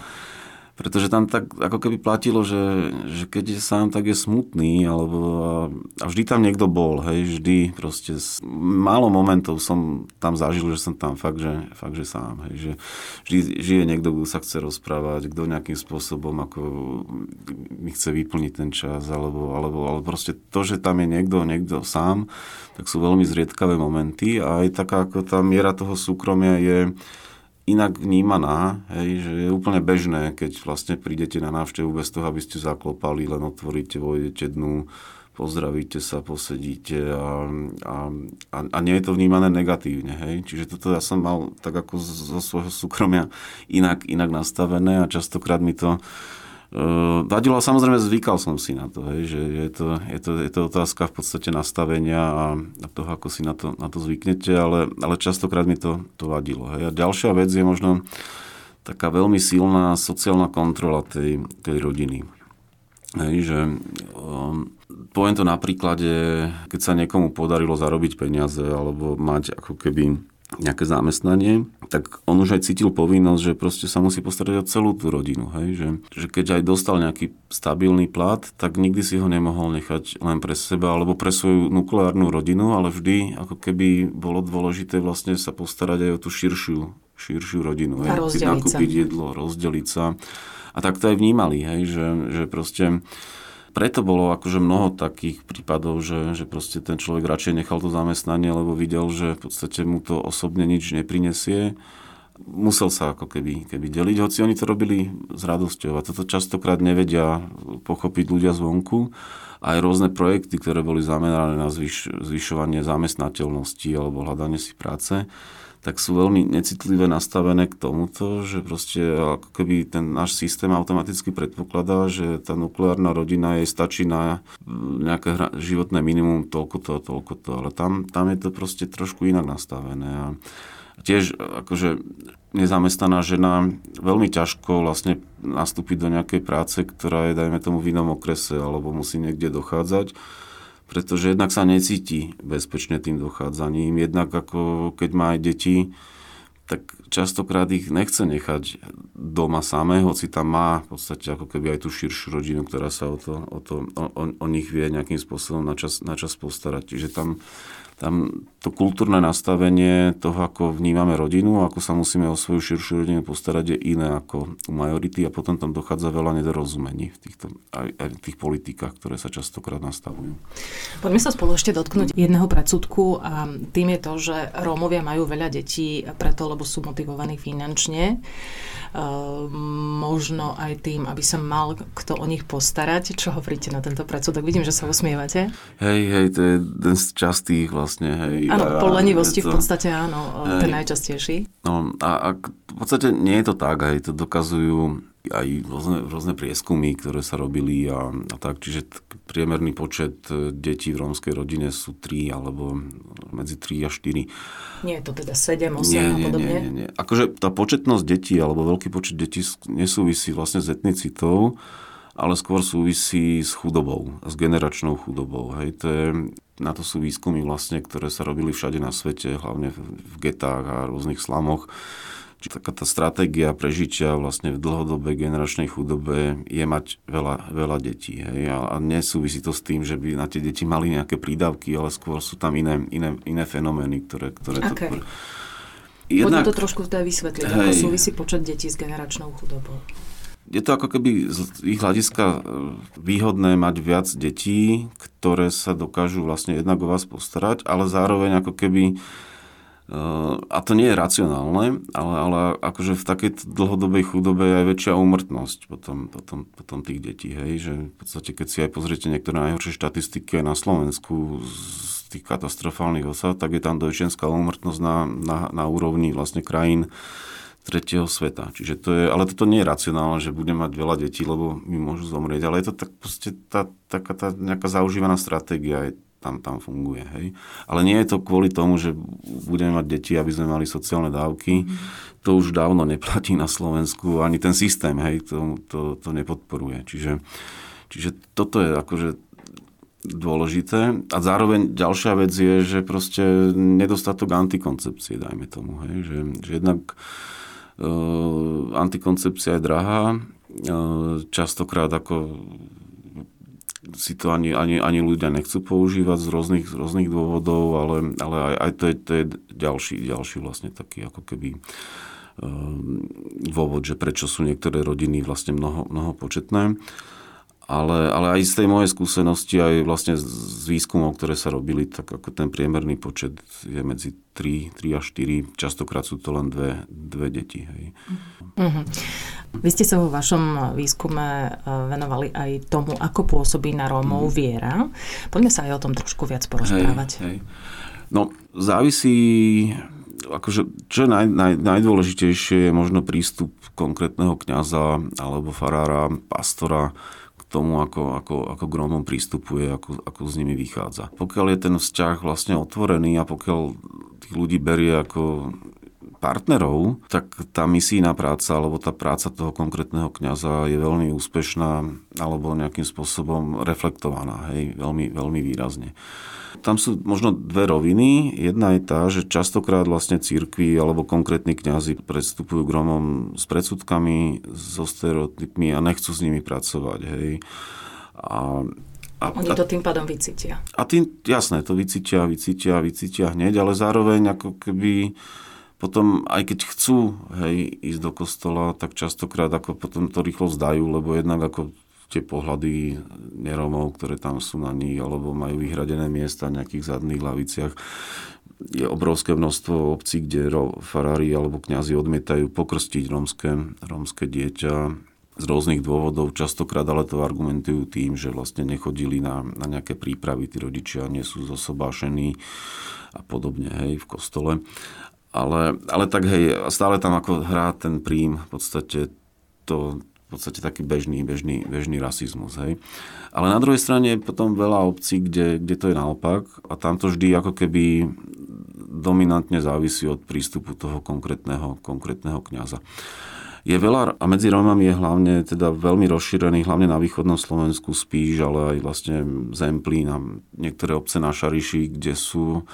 Pretože tam tak ako keby platilo, že, že keď je sám, tak je smutný, alebo a vždy tam niekto bol, hej, vždy proste málo momentov som tam zažil, že som tam fakt, že, fakt, že sám, hej, že vždy žije niekto, kto sa chce rozprávať, kto nejakým spôsobom ako mi chce vyplniť ten čas, alebo, alebo, alebo proste to, že tam je niekto, niekto sám, tak sú veľmi zriedkavé momenty a aj taká ako tá miera toho súkromia je inak vnímaná, hej, že je úplne bežné, keď vlastne prídete na návštevu bez toho, aby ste zaklopali, len otvoríte, vojdete dnu, pozdravíte sa, posedíte a, a, a, a nie je to vnímané negatívne. Hej? Čiže toto ja som mal tak ako zo svojho súkromia inak, inak nastavené a častokrát mi to vadilo a samozrejme zvykal som si na to, hej? že je to, je, to, je to otázka v podstate nastavenia a, a toho, ako si na to, na to zvyknete, ale, ale častokrát mi to, to vadilo. Hej? A ďalšia vec je možno taká veľmi silná sociálna kontrola tej, tej rodiny. Hej, že um, poviem to na príklade, keď sa niekomu podarilo zarobiť peniaze alebo mať ako keby nejaké zamestnanie, tak on už aj cítil povinnosť, že proste sa musí postarať o celú tú rodinu. Hej? Že, že keď aj dostal nejaký stabilný plat, tak nikdy si ho nemohol nechať len pre seba alebo pre svoju nukleárnu rodinu, ale vždy ako keby bolo dôležité vlastne sa postarať aj o tú širšiu, širšiu rodinu. A hej? Nakúpiť jedlo, rozdeliť sa. A tak to aj vnímali, hej? Že, že proste preto bolo akože mnoho takých prípadov, že, že proste ten človek radšej nechal to zamestnanie, lebo videl, že v podstate mu to osobne nič neprinesie. Musel sa ako keby, keby deliť, hoci oni to robili s radosťou. A toto častokrát nevedia pochopiť ľudia zvonku. Aj rôzne projekty, ktoré boli zamerané na zvyš, zvyšovanie zamestnateľnosti alebo hľadanie si práce, tak sú veľmi necitlivé nastavené k tomuto, že proste ako keby ten náš systém automaticky predpokladá, že tá nukleárna rodina jej stačí na nejaké životné minimum toľko to, toľko to, ale tam, tam je to proste trošku inak nastavené. A tiež akože nezamestnaná žena veľmi ťažko vlastne nastúpiť do nejakej práce, ktorá je, dajme tomu, v inom okrese, alebo musí niekde dochádzať pretože jednak sa necíti bezpečne tým dochádzaním, jednak ako keď má aj deti, tak častokrát ich nechce nechať doma samé, hoci tam má v podstate ako keby aj tú širšiu rodinu, ktorá sa o, to, o, to, o, o nich vie nejakým spôsobom na čas, na čas postarať. Čiže tam tam to kultúrne nastavenie toho, ako vnímame rodinu, ako sa musíme o svoju širšiu rodinu postarať, je iné ako u majority a potom tam dochádza veľa nedorozumení v týchto, aj, aj v tých politikách, ktoré sa častokrát nastavujú. Poďme sa spolu ešte dotknúť jedného predsudku a tým je to, že Rómovia majú veľa detí preto, lebo sú motivovaní finančne. Ehm, možno aj tým, aby sa mal kto o nich postarať. Čo hovoríte na tento predsudok? Vidím, že sa usmievate. Hej, hej, to je jeden z častých vlastne. Hej, áno, po lenivosti to, v podstate áno, hej, ten najčastejší. No, a, a v podstate nie je to tak, aj to dokazujú aj rôzne, rôzne prieskumy, ktoré sa robili a, a tak. Čiže priemerný počet e, detí v rómskej rodine sú 3 alebo medzi 3 a 4. Nie je to teda 7, 8 nie, a podobne? Nie, nie, nie. Akože tá početnosť detí alebo veľký počet detí nesúvisí vlastne s etnicitou, ale skôr súvisí s chudobou, s generačnou chudobou. Hej, to je, na to sú výskumy vlastne, ktoré sa robili všade na svete, hlavne v, getách a rôznych slamoch Čiže taká tá stratégia prežitia vlastne v dlhodobej generačnej chudobe je mať veľa, veľa detí. Hej? A nesúvisí to s tým, že by na tie deti mali nejaké prídavky, ale skôr sú tam iné, iné, iné fenomény, ktoré, ktoré okay. to... Jednak, Poďme to trošku teda vysvetliť, hej, ako súvisí počet detí s generačnou chudobou. Je to ako keby z ich hľadiska e, výhodné mať viac detí, ktoré sa dokážu vlastne jednak o vás postarať, ale zároveň ako keby a to nie je racionálne, ale, ale akože v takej dlhodobej chudobe je aj väčšia úmrtnosť potom, potom, potom tých detí. Hej? Že v podstate, keď si aj pozriete niektoré najhoršie štatistiky na Slovensku z tých katastrofálnych osad, tak je tam dojčenská úmrtnosť na, na, na úrovni vlastne krajín tretieho sveta. Čiže to je, ale toto nie je racionálne, že budem mať veľa detí, lebo mi môžu zomrieť, ale je to tak proste tá, taká tá nejaká zaužívaná stratégia tam, tam funguje. Hej. Ale nie je to kvôli tomu, že budeme mať deti, aby sme mali sociálne dávky. Mm. To už dávno neplatí na Slovensku, ani ten systém hej, to, to, to nepodporuje. Čiže, čiže toto je akože dôležité. A zároveň ďalšia vec je, že proste nedostatok antikoncepcie, dajme tomu. Hej, že, že jednak antikoncepcia je drahá, e, častokrát ako si to ani, ani, ani ľudia nechcú používať z rôznych, z rôznych dôvodov, ale, ale aj, aj to, je, to je ďalší, ďalší vlastne taký ako keby um, dôvod, že prečo sú niektoré rodiny vlastne mnoho, mnoho početné. Ale, ale aj z tej mojej skúsenosti, aj vlastne z výskumov, ktoré sa robili, tak ako ten priemerný počet je medzi 3, 3 a 4, častokrát sú to len dve, dve deti. Hej. Mm-hmm. Vy ste sa vo vašom výskume e, venovali aj tomu, ako pôsobí na Rómov mm. viera. Poďme sa aj o tom trošku viac porozprávať. Hej, hej. No, závisí akože, čo je naj, naj, najdôležitejšie je možno prístup konkrétneho kňaza alebo farára, pastora tomu, ako, ako, ako k Rómom prístupuje, ako, ako s nimi vychádza. Pokiaľ je ten vzťah vlastne otvorený a pokiaľ tých ľudí berie ako partnerov, tak tá misijná práca alebo tá práca toho konkrétneho kňaza je veľmi úspešná alebo nejakým spôsobom reflektovaná, hej, veľmi, veľmi výrazne. Tam sú možno dve roviny. Jedna je tá, že častokrát vlastne církvy alebo konkrétni kňazi predstupujú k Romom s predsudkami, so stereotypmi a nechcú s nimi pracovať. Hej. A a, Oni to tým pádom vycítia. A tým, jasné, to vycítia, vycítia, vycítia hneď, ale zároveň ako keby potom, aj keď chcú hej, ísť do kostola, tak častokrát ako potom to rýchlo vzdajú, lebo jednak ako tie pohľady neromov, ktoré tam sú na nich, alebo majú vyhradené miesta v nejakých zadných laviciach. Je obrovské množstvo obcí, kde farári alebo kňazi odmietajú pokrstiť romské, romské dieťa z rôznych dôvodov, častokrát ale to argumentujú tým, že vlastne nechodili na, na nejaké prípravy, tí rodičia nie sú zosobášení a podobne, hej, v kostole. Ale, ale tak hej, stále tam ako hrá ten príjm, v podstate to, podstate taký bežný, bežný, bežný rasizmus. Hej. Ale na druhej strane je potom veľa obcí, kde, kde to je naopak a tam to vždy ako keby dominantne závisí od prístupu toho konkrétneho, konkrétneho kniaza. Je veľa, a medzi Rómami je hlavne teda veľmi rozšírený, hlavne na východnom Slovensku spíš, ale aj vlastne Zemplín a niektoré obce na Šariši, kde sú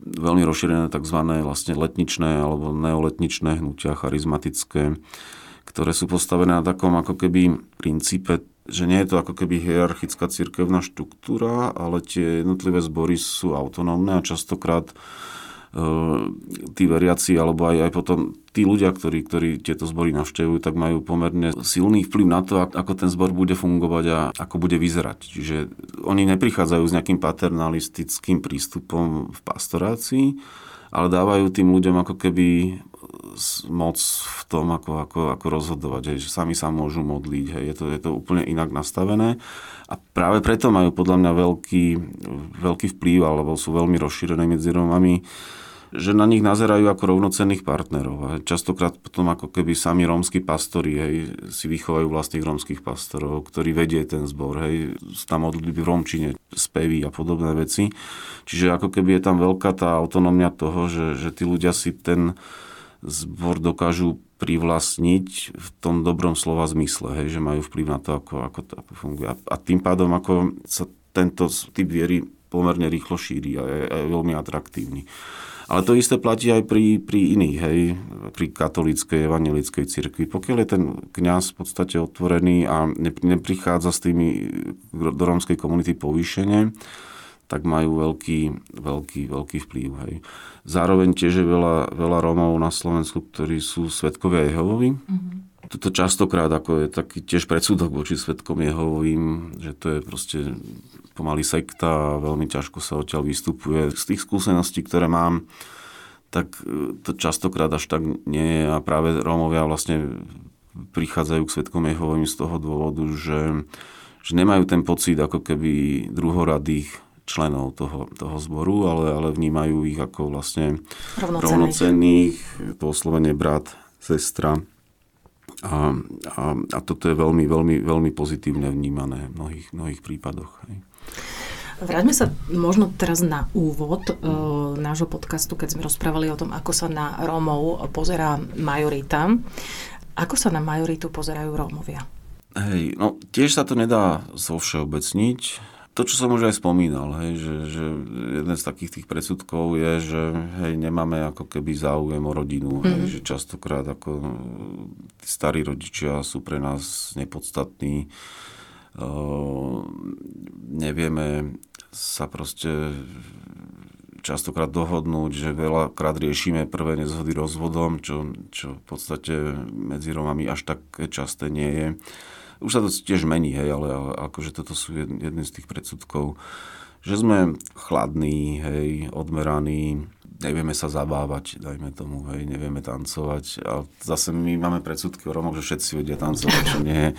veľmi rozšírené tzv. vlastne letničné alebo neoletničné hnutia, charizmatické, ktoré sú postavené na takom ako keby princípe, že nie je to ako keby hierarchická cirkevná štruktúra, ale tie jednotlivé zbory sú autonómne a častokrát tí veriaci, alebo aj, aj potom tí ľudia, ktorí, ktorí tieto zbory navštevujú, tak majú pomerne silný vplyv na to, ako ten zbor bude fungovať a ako bude vyzerať. Čiže oni neprichádzajú s nejakým paternalistickým prístupom v pastorácii, ale dávajú tým ľuďom ako keby moc v tom, ako, ako, ako rozhodovať, hej, že sami sa môžu modliť, hej, je, to, je to úplne inak nastavené a práve preto majú podľa mňa veľký, veľký vplyv, alebo sú veľmi rozšírené medzi Rómami, že na nich nazerajú ako rovnocenných partnerov. A častokrát potom ako keby sami rómsky pastori hej, si vychovajú vlastných rómskych pastorov, ktorí vedie ten zbor. Hej, tam modlitby v Rómčine, spevy a podobné veci. Čiže ako keby je tam veľká tá autonómia toho, že, že tí ľudia si ten zbor dokážu privlastniť v tom dobrom slova zmysle, hej, že majú vplyv na to, ako, ako to ako funguje. A, a tým pádom ako sa tento typ viery pomerne rýchlo šíri a je, je veľmi atraktívny. Ale to isté platí aj pri, pri iných, hej, pri katolíckej, evangelickej cirkvi. Pokiaľ je ten kňaz v podstate otvorený a neprichádza s tými do rómskej komunity povýšenie, tak majú veľký, veľký, veľký vplyv. Hej. Zároveň tiež je veľa, veľa Rómov na Slovensku, ktorí sú svetkovia Jehovovi. Mm-hmm. Toto častokrát ako je taký tiež predsudok voči svetkom Jehovovým, že to je proste pomaly sekta a veľmi ťažko sa odtiaľ vystupuje. Z tých skúseností, ktoré mám, tak e, to častokrát až tak nie je a práve Rómovia vlastne prichádzajú k svetkom Jehovovým z toho dôvodu, že, že nemajú ten pocit ako keby druhoradých členov toho, toho zboru, ale, ale vnímajú ich ako vlastne rovnocenných, to oslovenie brat, sestra. A, a, a toto je veľmi, veľmi, veľmi pozitívne vnímané v mnohých, mnohých prípadoch. Hej. Vráťme sa možno teraz na úvod e, nášho podcastu, keď sme rozprávali o tom, ako sa na Rómov pozerá majorita. Ako sa na majoritu pozerajú Rómovia? Hej, no tiež sa to nedá zo všeobecniť to, čo som už aj spomínal, hej, že, že jeden z takých tých predsudkov je, že hej, nemáme ako keby záujem o rodinu, mm-hmm. hej, mhm. že častokrát ako tí starí rodičia sú pre nás nepodstatní, uh, nevieme sa proste častokrát dohodnúť, že veľakrát riešime prvé nezhody rozvodom, čo, čo v podstate medzi Romami až tak časté nie je už sa to tiež mení, hej, ale, akože toto sú jedny z tých predsudkov, že sme chladní, hej, odmeraní, nevieme sa zabávať, dajme tomu, hej, nevieme tancovať. A zase my máme predsudky o Romoch, že všetci vedia tancovať, čo nie,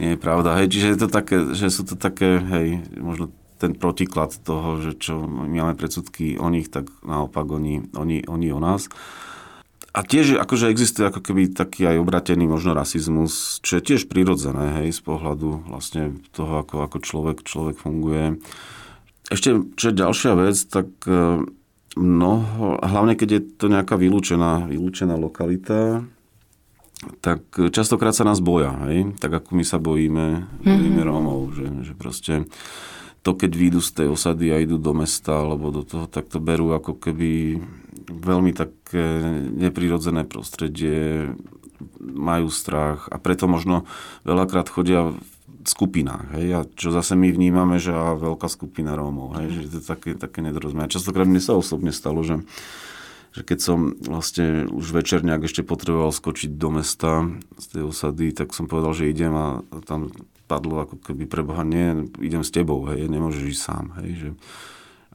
nie je pravda. Hej, čiže je to také, že sú to také, hej, možno ten protiklad toho, že čo my máme predsudky o nich, tak naopak oni, oni, oni o nás. A tiež akože existuje ako keby taký aj obratený možno rasizmus, čo je tiež prirodzené, hej, z pohľadu vlastne toho, ako, ako človek, človek funguje. Ešte, čo je ďalšia vec, tak e, mnoho, hlavne keď je to nejaká vylúčená, vylúčená lokalita, tak častokrát sa nás boja, hej? tak ako my sa bojíme, bojíme mm-hmm. Rómov, že, že proste to, keď výjdu z tej osady a idú do mesta alebo do toho, tak to berú ako keby veľmi také neprirodzené prostredie, majú strach a preto možno veľakrát chodia v skupinách. Hej? A čo zase my vnímame, že a veľká skupina Rómov. Hej? Že to je také, také nedorozumie. A častokrát mne sa osobne stalo, že že keď som vlastne už večer nejak ešte potreboval skočiť do mesta z tej osady, tak som povedal, že idem a tam padlo ako keby pre Boha, nie, idem s tebou, hej, nemôžeš ísť sám, hej, že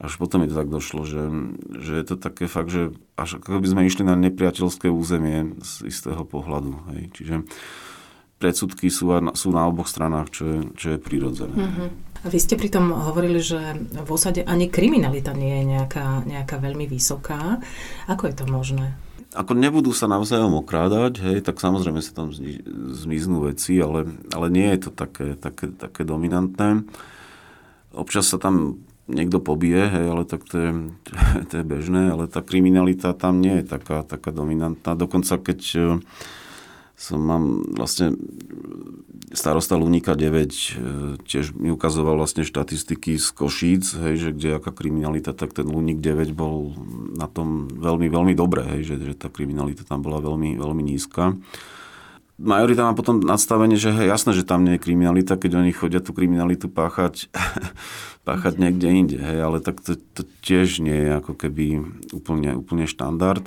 až potom mi to tak došlo, že, že je to také fakt, že až ako by sme išli na nepriateľské územie z istého pohľadu, hej, čiže predsudky sú, sú na oboch stranách, čo je, čo je prirodzené. Mm-hmm. A vy ste pritom hovorili, že v osade ani kriminalita nie je nejaká, nejaká veľmi vysoká. Ako je to možné? ako nebudú sa navzájom okrádať, hej, tak samozrejme sa tam zmiznú veci, ale, ale nie je to také, také, také dominantné. Občas sa tam niekto pobije, hej, ale tak to je, [LAUGHS] to je bežné, ale tá kriminalita tam nie je taká, taká dominantná. Dokonca keď som mám vlastne starosta Lunika 9 e, tiež mi ukazoval vlastne štatistiky z Košíc, hej, že kde aká kriminalita, tak ten Lunik 9 bol na tom veľmi, veľmi dobré, hej, že, že tá kriminalita tam bola veľmi, veľmi nízka. Majorita má potom nadstavenie, že hej, jasné, že tam nie je kriminalita, keď oni chodia tú kriminalitu páchať, [LAUGHS] páchať niekde inde, hej, ale tak to, to tiež nie je ako keby úplne, úplne štandard.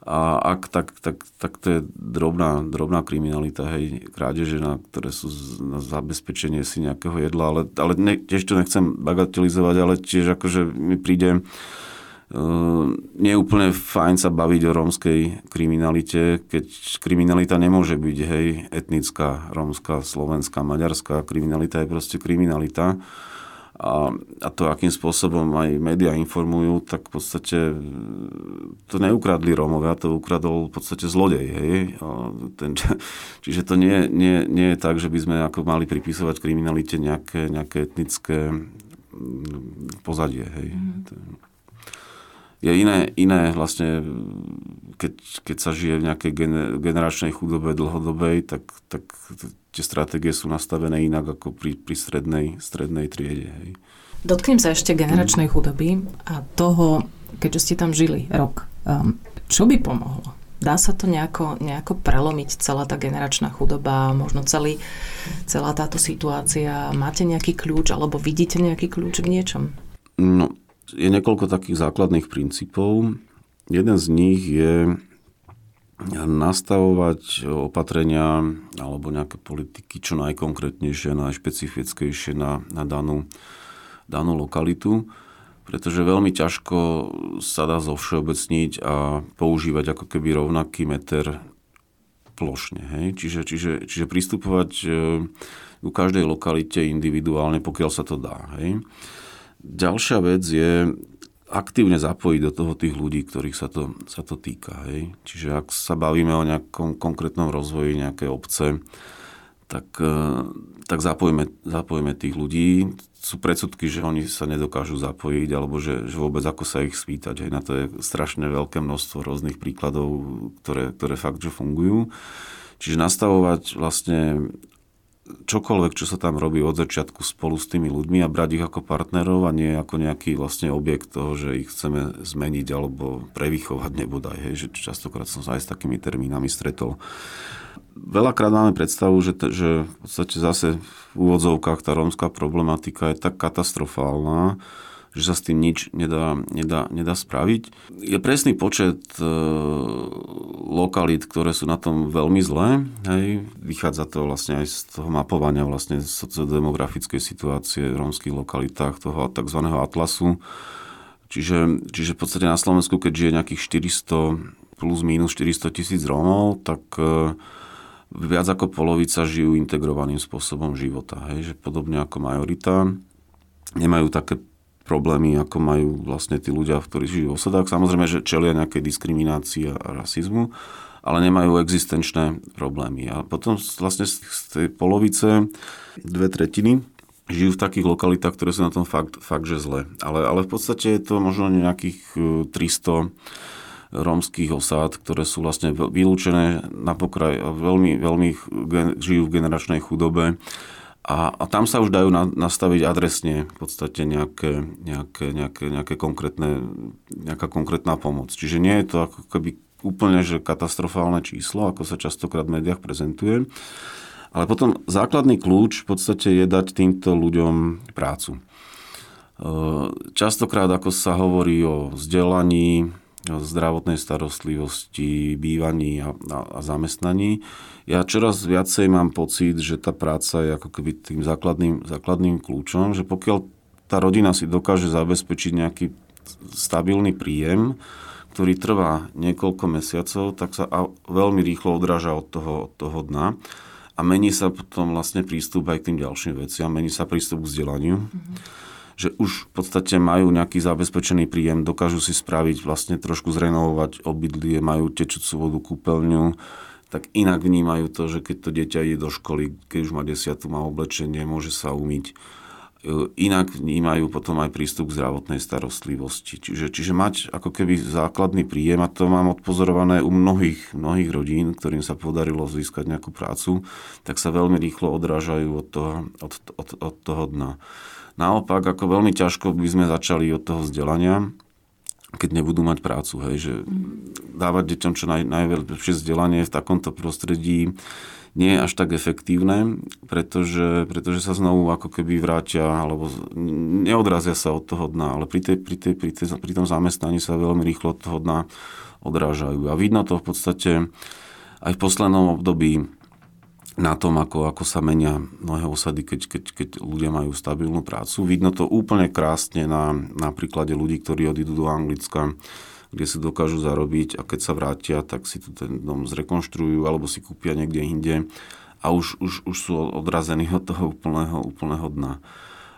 A ak, tak, tak, tak to je drobná, drobná kriminalita, hej, krádeže, na, ktoré sú na zabezpečenie si nejakého jedla, ale, ale ne, tiež to nechcem bagatelizovať, ale tiež akože mi príde Uh, nie je úplne fajn sa baviť o rómskej kriminalite, keď kriminalita nemôže byť, hej, etnická, rómska, slovenská, maďarská. Kriminalita je proste kriminalita. A, a to, akým spôsobom aj médiá informujú, tak v podstate e, to neukradli Rómovia, to ukradol v podstate zlodej. Hej? A ten, [LAUGHS] čiže to nie, nie, nie je tak, že by sme ako mali pripisovať kriminalite nejaké, nejaké etnické pozadie. Hej? Mm. Je iné, iné vlastne, keď, keď sa žije v nejakej generačnej chudobe dlhodobej, tak, tak tie stratégie sú nastavené inak ako pri, pri strednej, strednej triede. Hej. Dotknem sa ešte generačnej chudoby a toho, keďže ste tam žili rok. Um, čo by pomohlo? Dá sa to nejako, nejako prelomiť, celá tá generačná chudoba, možno celý, celá táto situácia? Máte nejaký kľúč, alebo vidíte nejaký kľúč k niečom? No, je niekoľko takých základných princípov. Jeden z nich je nastavovať opatrenia alebo nejaké politiky čo najkonkrétnejšie, najšpecifickejšie na, na danú, danú lokalitu, pretože veľmi ťažko sa dá zovšeobecniť a používať ako keby rovnaký meter plošne. Hej? Čiže, čiže, čiže pristupovať e, ku každej lokalite individuálne, pokiaľ sa to dá. Hej? Ďalšia vec je aktívne zapojiť do toho tých ľudí, ktorých sa to, sa to týka. Hej. Čiže ak sa bavíme o nejakom konkrétnom rozvoji nejakej obce, tak, e, tak zapojíme, zapojíme tých ľudí. Sú predsudky, že oni sa nedokážu zapojiť, alebo že, že vôbec ako sa ich spýtať. Hej. Na to je strašne veľké množstvo rôznych príkladov, ktoré, ktoré fakt, že fungujú. Čiže nastavovať vlastne čokoľvek, čo sa tam robí od začiatku spolu s tými ľuďmi a brať ich ako partnerov a nie ako nejaký vlastne objekt toho, že ich chceme zmeniť alebo prevychovať nebodaj. Hej, že častokrát som sa aj s takými termínami stretol. Veľakrát máme predstavu, že, že v podstate zase v úvodzovkách tá rómska problematika je tak katastrofálna, že sa s tým nič nedá, nedá, nedá spraviť. Je presný počet e, lokalít, ktoré sú na tom veľmi zlé. Hej. Vychádza to vlastne aj z toho mapovania vlastne sociodemografickej situácie v rómskych lokalitách, toho tzv. atlasu. Čiže, čiže v podstate na Slovensku, keď žije nejakých 400 plus minus 400 tisíc Rómov, tak e, viac ako polovica žijú integrovaným spôsobom života. Hej. Že podobne ako majorita nemajú také problémy, ako majú vlastne tí ľudia, ktorí žijú v osadách. Samozrejme, že čelia nejaké diskriminácii a rasizmu, ale nemajú existenčné problémy. A potom vlastne z tej polovice dve tretiny žijú v takých lokalitách, ktoré sú na tom fakt, fakt že zle. Ale, ale v podstate je to možno nejakých 300 e, rómskych osád, ktoré sú vlastne vylúčené na pokraj, veľmi, veľmi žijú v generačnej chudobe a, a tam sa už dajú na, nastaviť adresne v podstate nejaké, nejaké, nejaké, nejaké konkrétne, nejaká konkrétna pomoc. Čiže nie je to ako keby úplne že katastrofálne číslo, ako sa častokrát v médiách prezentuje. Ale potom základný kľúč v podstate je dať týmto ľuďom prácu. E, častokrát, ako sa hovorí o vzdelaní, zdravotnej starostlivosti, bývaní a, a, a zamestnaní. Ja čoraz viacej mám pocit, že tá práca je ako keby tým základným, základným kľúčom, že pokiaľ tá rodina si dokáže zabezpečiť nejaký stabilný príjem, ktorý trvá niekoľko mesiacov, tak sa veľmi rýchlo odráža od toho, od toho dna a mení sa potom vlastne prístup aj k tým ďalším veciam, mení sa prístup k vzdelaniu. Mm-hmm že už v podstate majú nejaký zabezpečený príjem, dokážu si spraviť vlastne trošku zrenovovať obydlie, majú tečúcu vodu, kúpeľňu, tak inak vnímajú to, že keď to dieťa ide do školy, keď už má desiatu, má oblečenie, môže sa umyť. E, inak vnímajú potom aj prístup k zdravotnej starostlivosti. Čiže, čiže mať ako keby základný príjem, a to mám odpozorované u mnohých, mnohých rodín, ktorým sa podarilo získať nejakú prácu, tak sa veľmi rýchlo odrážajú od toho, od, od, od toho dna. Naopak, ako veľmi ťažko by sme začali od toho vzdelania, keď nebudú mať prácu. Hej, že dávať deťom čo naj, najlepšie vzdelanie v takomto prostredí nie je až tak efektívne, pretože, pretože sa znovu ako keby vrátia alebo neodrazia sa od toho dna, ale pri, tej, pri, tej, pri, tej, pri tom zamestnaní sa veľmi rýchlo od toho dna odrážajú. A vidno to v podstate aj v poslednom období na tom, ako, ako sa menia mnohé osady, keď, keď, keď ľudia majú stabilnú prácu. Vidno to úplne krásne na, na príklade ľudí, ktorí odídu do Anglicka, kde si dokážu zarobiť a keď sa vrátia, tak si tu ten dom zrekonštruujú alebo si kúpia niekde inde a už, už, už sú odrazení od toho úplného, úplného dna.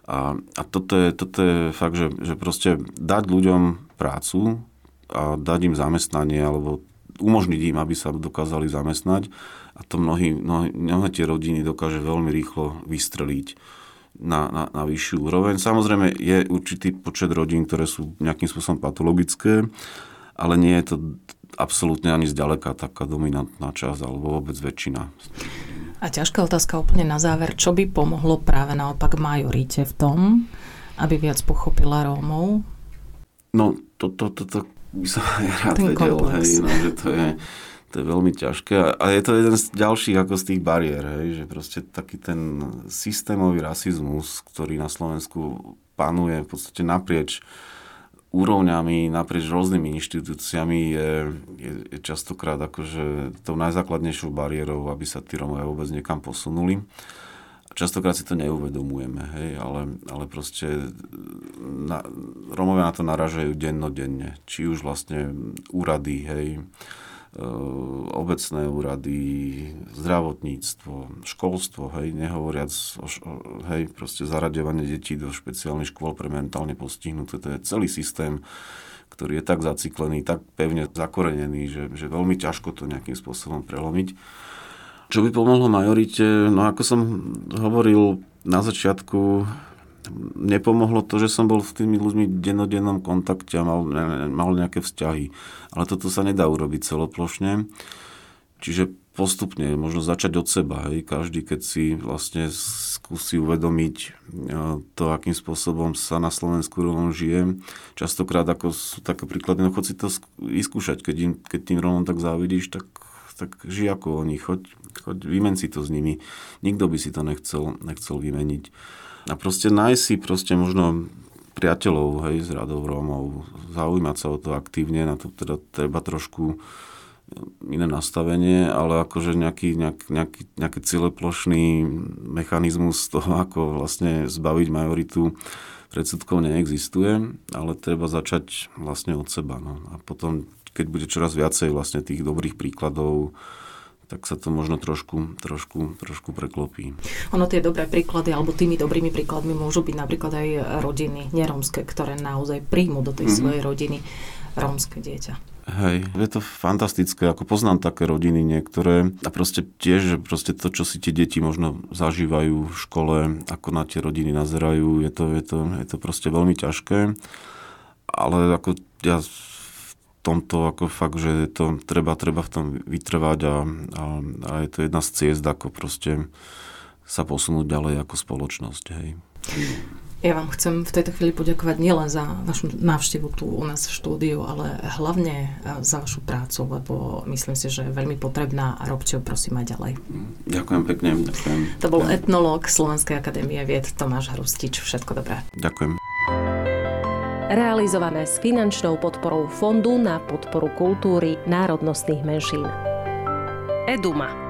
A, a toto, je, toto je fakt, že, že proste dať ľuďom prácu a dať im zamestnanie alebo umožniť im, aby sa dokázali zamestnať a to mnohí, mnohí, mnohé tie rodiny dokáže veľmi rýchlo vystreliť na, na, na vyššiu úroveň. Samozrejme je určitý počet rodín, ktoré sú nejakým spôsobom patologické, ale nie je to absolútne ani zďaleka taká dominantná časť, alebo vôbec väčšina. A ťažká otázka úplne na záver. Čo by pomohlo práve naopak majorite v tom, aby viac pochopila Rómov? No, to, to, to, to by som [LAUGHS] aj rád Ten vedel, hej, no, že to je to je veľmi ťažké. A je to jeden z ďalších ako z tých bariér, hej, že proste taký ten systémový rasizmus, ktorý na Slovensku panuje v podstate naprieč úrovňami, naprieč rôznymi inštitúciami je, je, je častokrát akože tou najzákladnejšou bariérou, aby sa tí Rómovia vôbec niekam posunuli. Častokrát si to neuvedomujeme, hej, ale, ale proste na, Rómovia na to naražajú dennodenne. Či už vlastne úrady, hej, obecné úrady, zdravotníctvo, školstvo, hej, nehovoriac o, hej, proste zaraďovanie detí do špeciálnych škôl pre mentálne postihnuté. To je celý systém, ktorý je tak zaciklený, tak pevne zakorenený, že, že veľmi ťažko to nejakým spôsobom prelomiť. Čo by pomohlo majorite? No ako som hovoril na začiatku, nepomohlo to, že som bol s tými ľuďmi v dennodennom kontakte a mal, mal nejaké vzťahy. Ale toto sa nedá urobiť celoplošne. Čiže postupne, možno začať od seba. Hej. Každý, keď si vlastne skúsi uvedomiť e, to, akým spôsobom sa na Slovensku Rómom žije. Častokrát ako sú také príklady, no chod si to vyskúšať. Keď, im, keď tým Rómom tak závidíš, tak, tak žij ako oni. Choď, choď, vymen si to s nimi. Nikto by si to nechcel, nechcel vymeniť. A proste nájsť si proste možno priateľov, hej, z radov Rómov, zaujímať sa o to aktívne, na to teda treba trošku iné nastavenie, ale akože nejaký, nejak, nejaký, nejaký cieľoplošný mechanizmus toho, ako vlastne zbaviť majoritu predsudkov neexistuje, ale treba začať vlastne od seba. No. A potom, keď bude čoraz viacej vlastne tých dobrých príkladov, tak sa to možno trošku, trošku, trošku preklopí. Ono tie dobré príklady, alebo tými dobrými príkladmi môžu byť napríklad aj rodiny nerómske, ktoré naozaj príjmu do tej mm-hmm. svojej rodiny rómske dieťa. Hej, je to fantastické, ako poznám také rodiny niektoré a proste tiež, že proste to, čo si tie deti možno zažívajú v škole, ako na tie rodiny nazerajú, je to, je to, je to proste veľmi ťažké, ale ako ja tomto ako fakt, že to treba, treba v tom vytrvať a, a, a je to jedna z ciest, ako proste sa posunúť ďalej ako spoločnosť. Hej. Ja vám chcem v tejto chvíli poďakovať nielen za vašu návštevu tu u nás v štúdiu, ale hlavne e, za vašu prácu, lebo myslím si, že je veľmi potrebná a robte ju prosím aj ďalej. Ďakujem pekne. Ďakujem. To bol etnológ Slovenskej akadémie vied Tomáš Hrustič. Všetko dobré. Ďakujem. Realizované s finančnou podporou Fondu na podporu kultúry národnostných menšín. Eduma.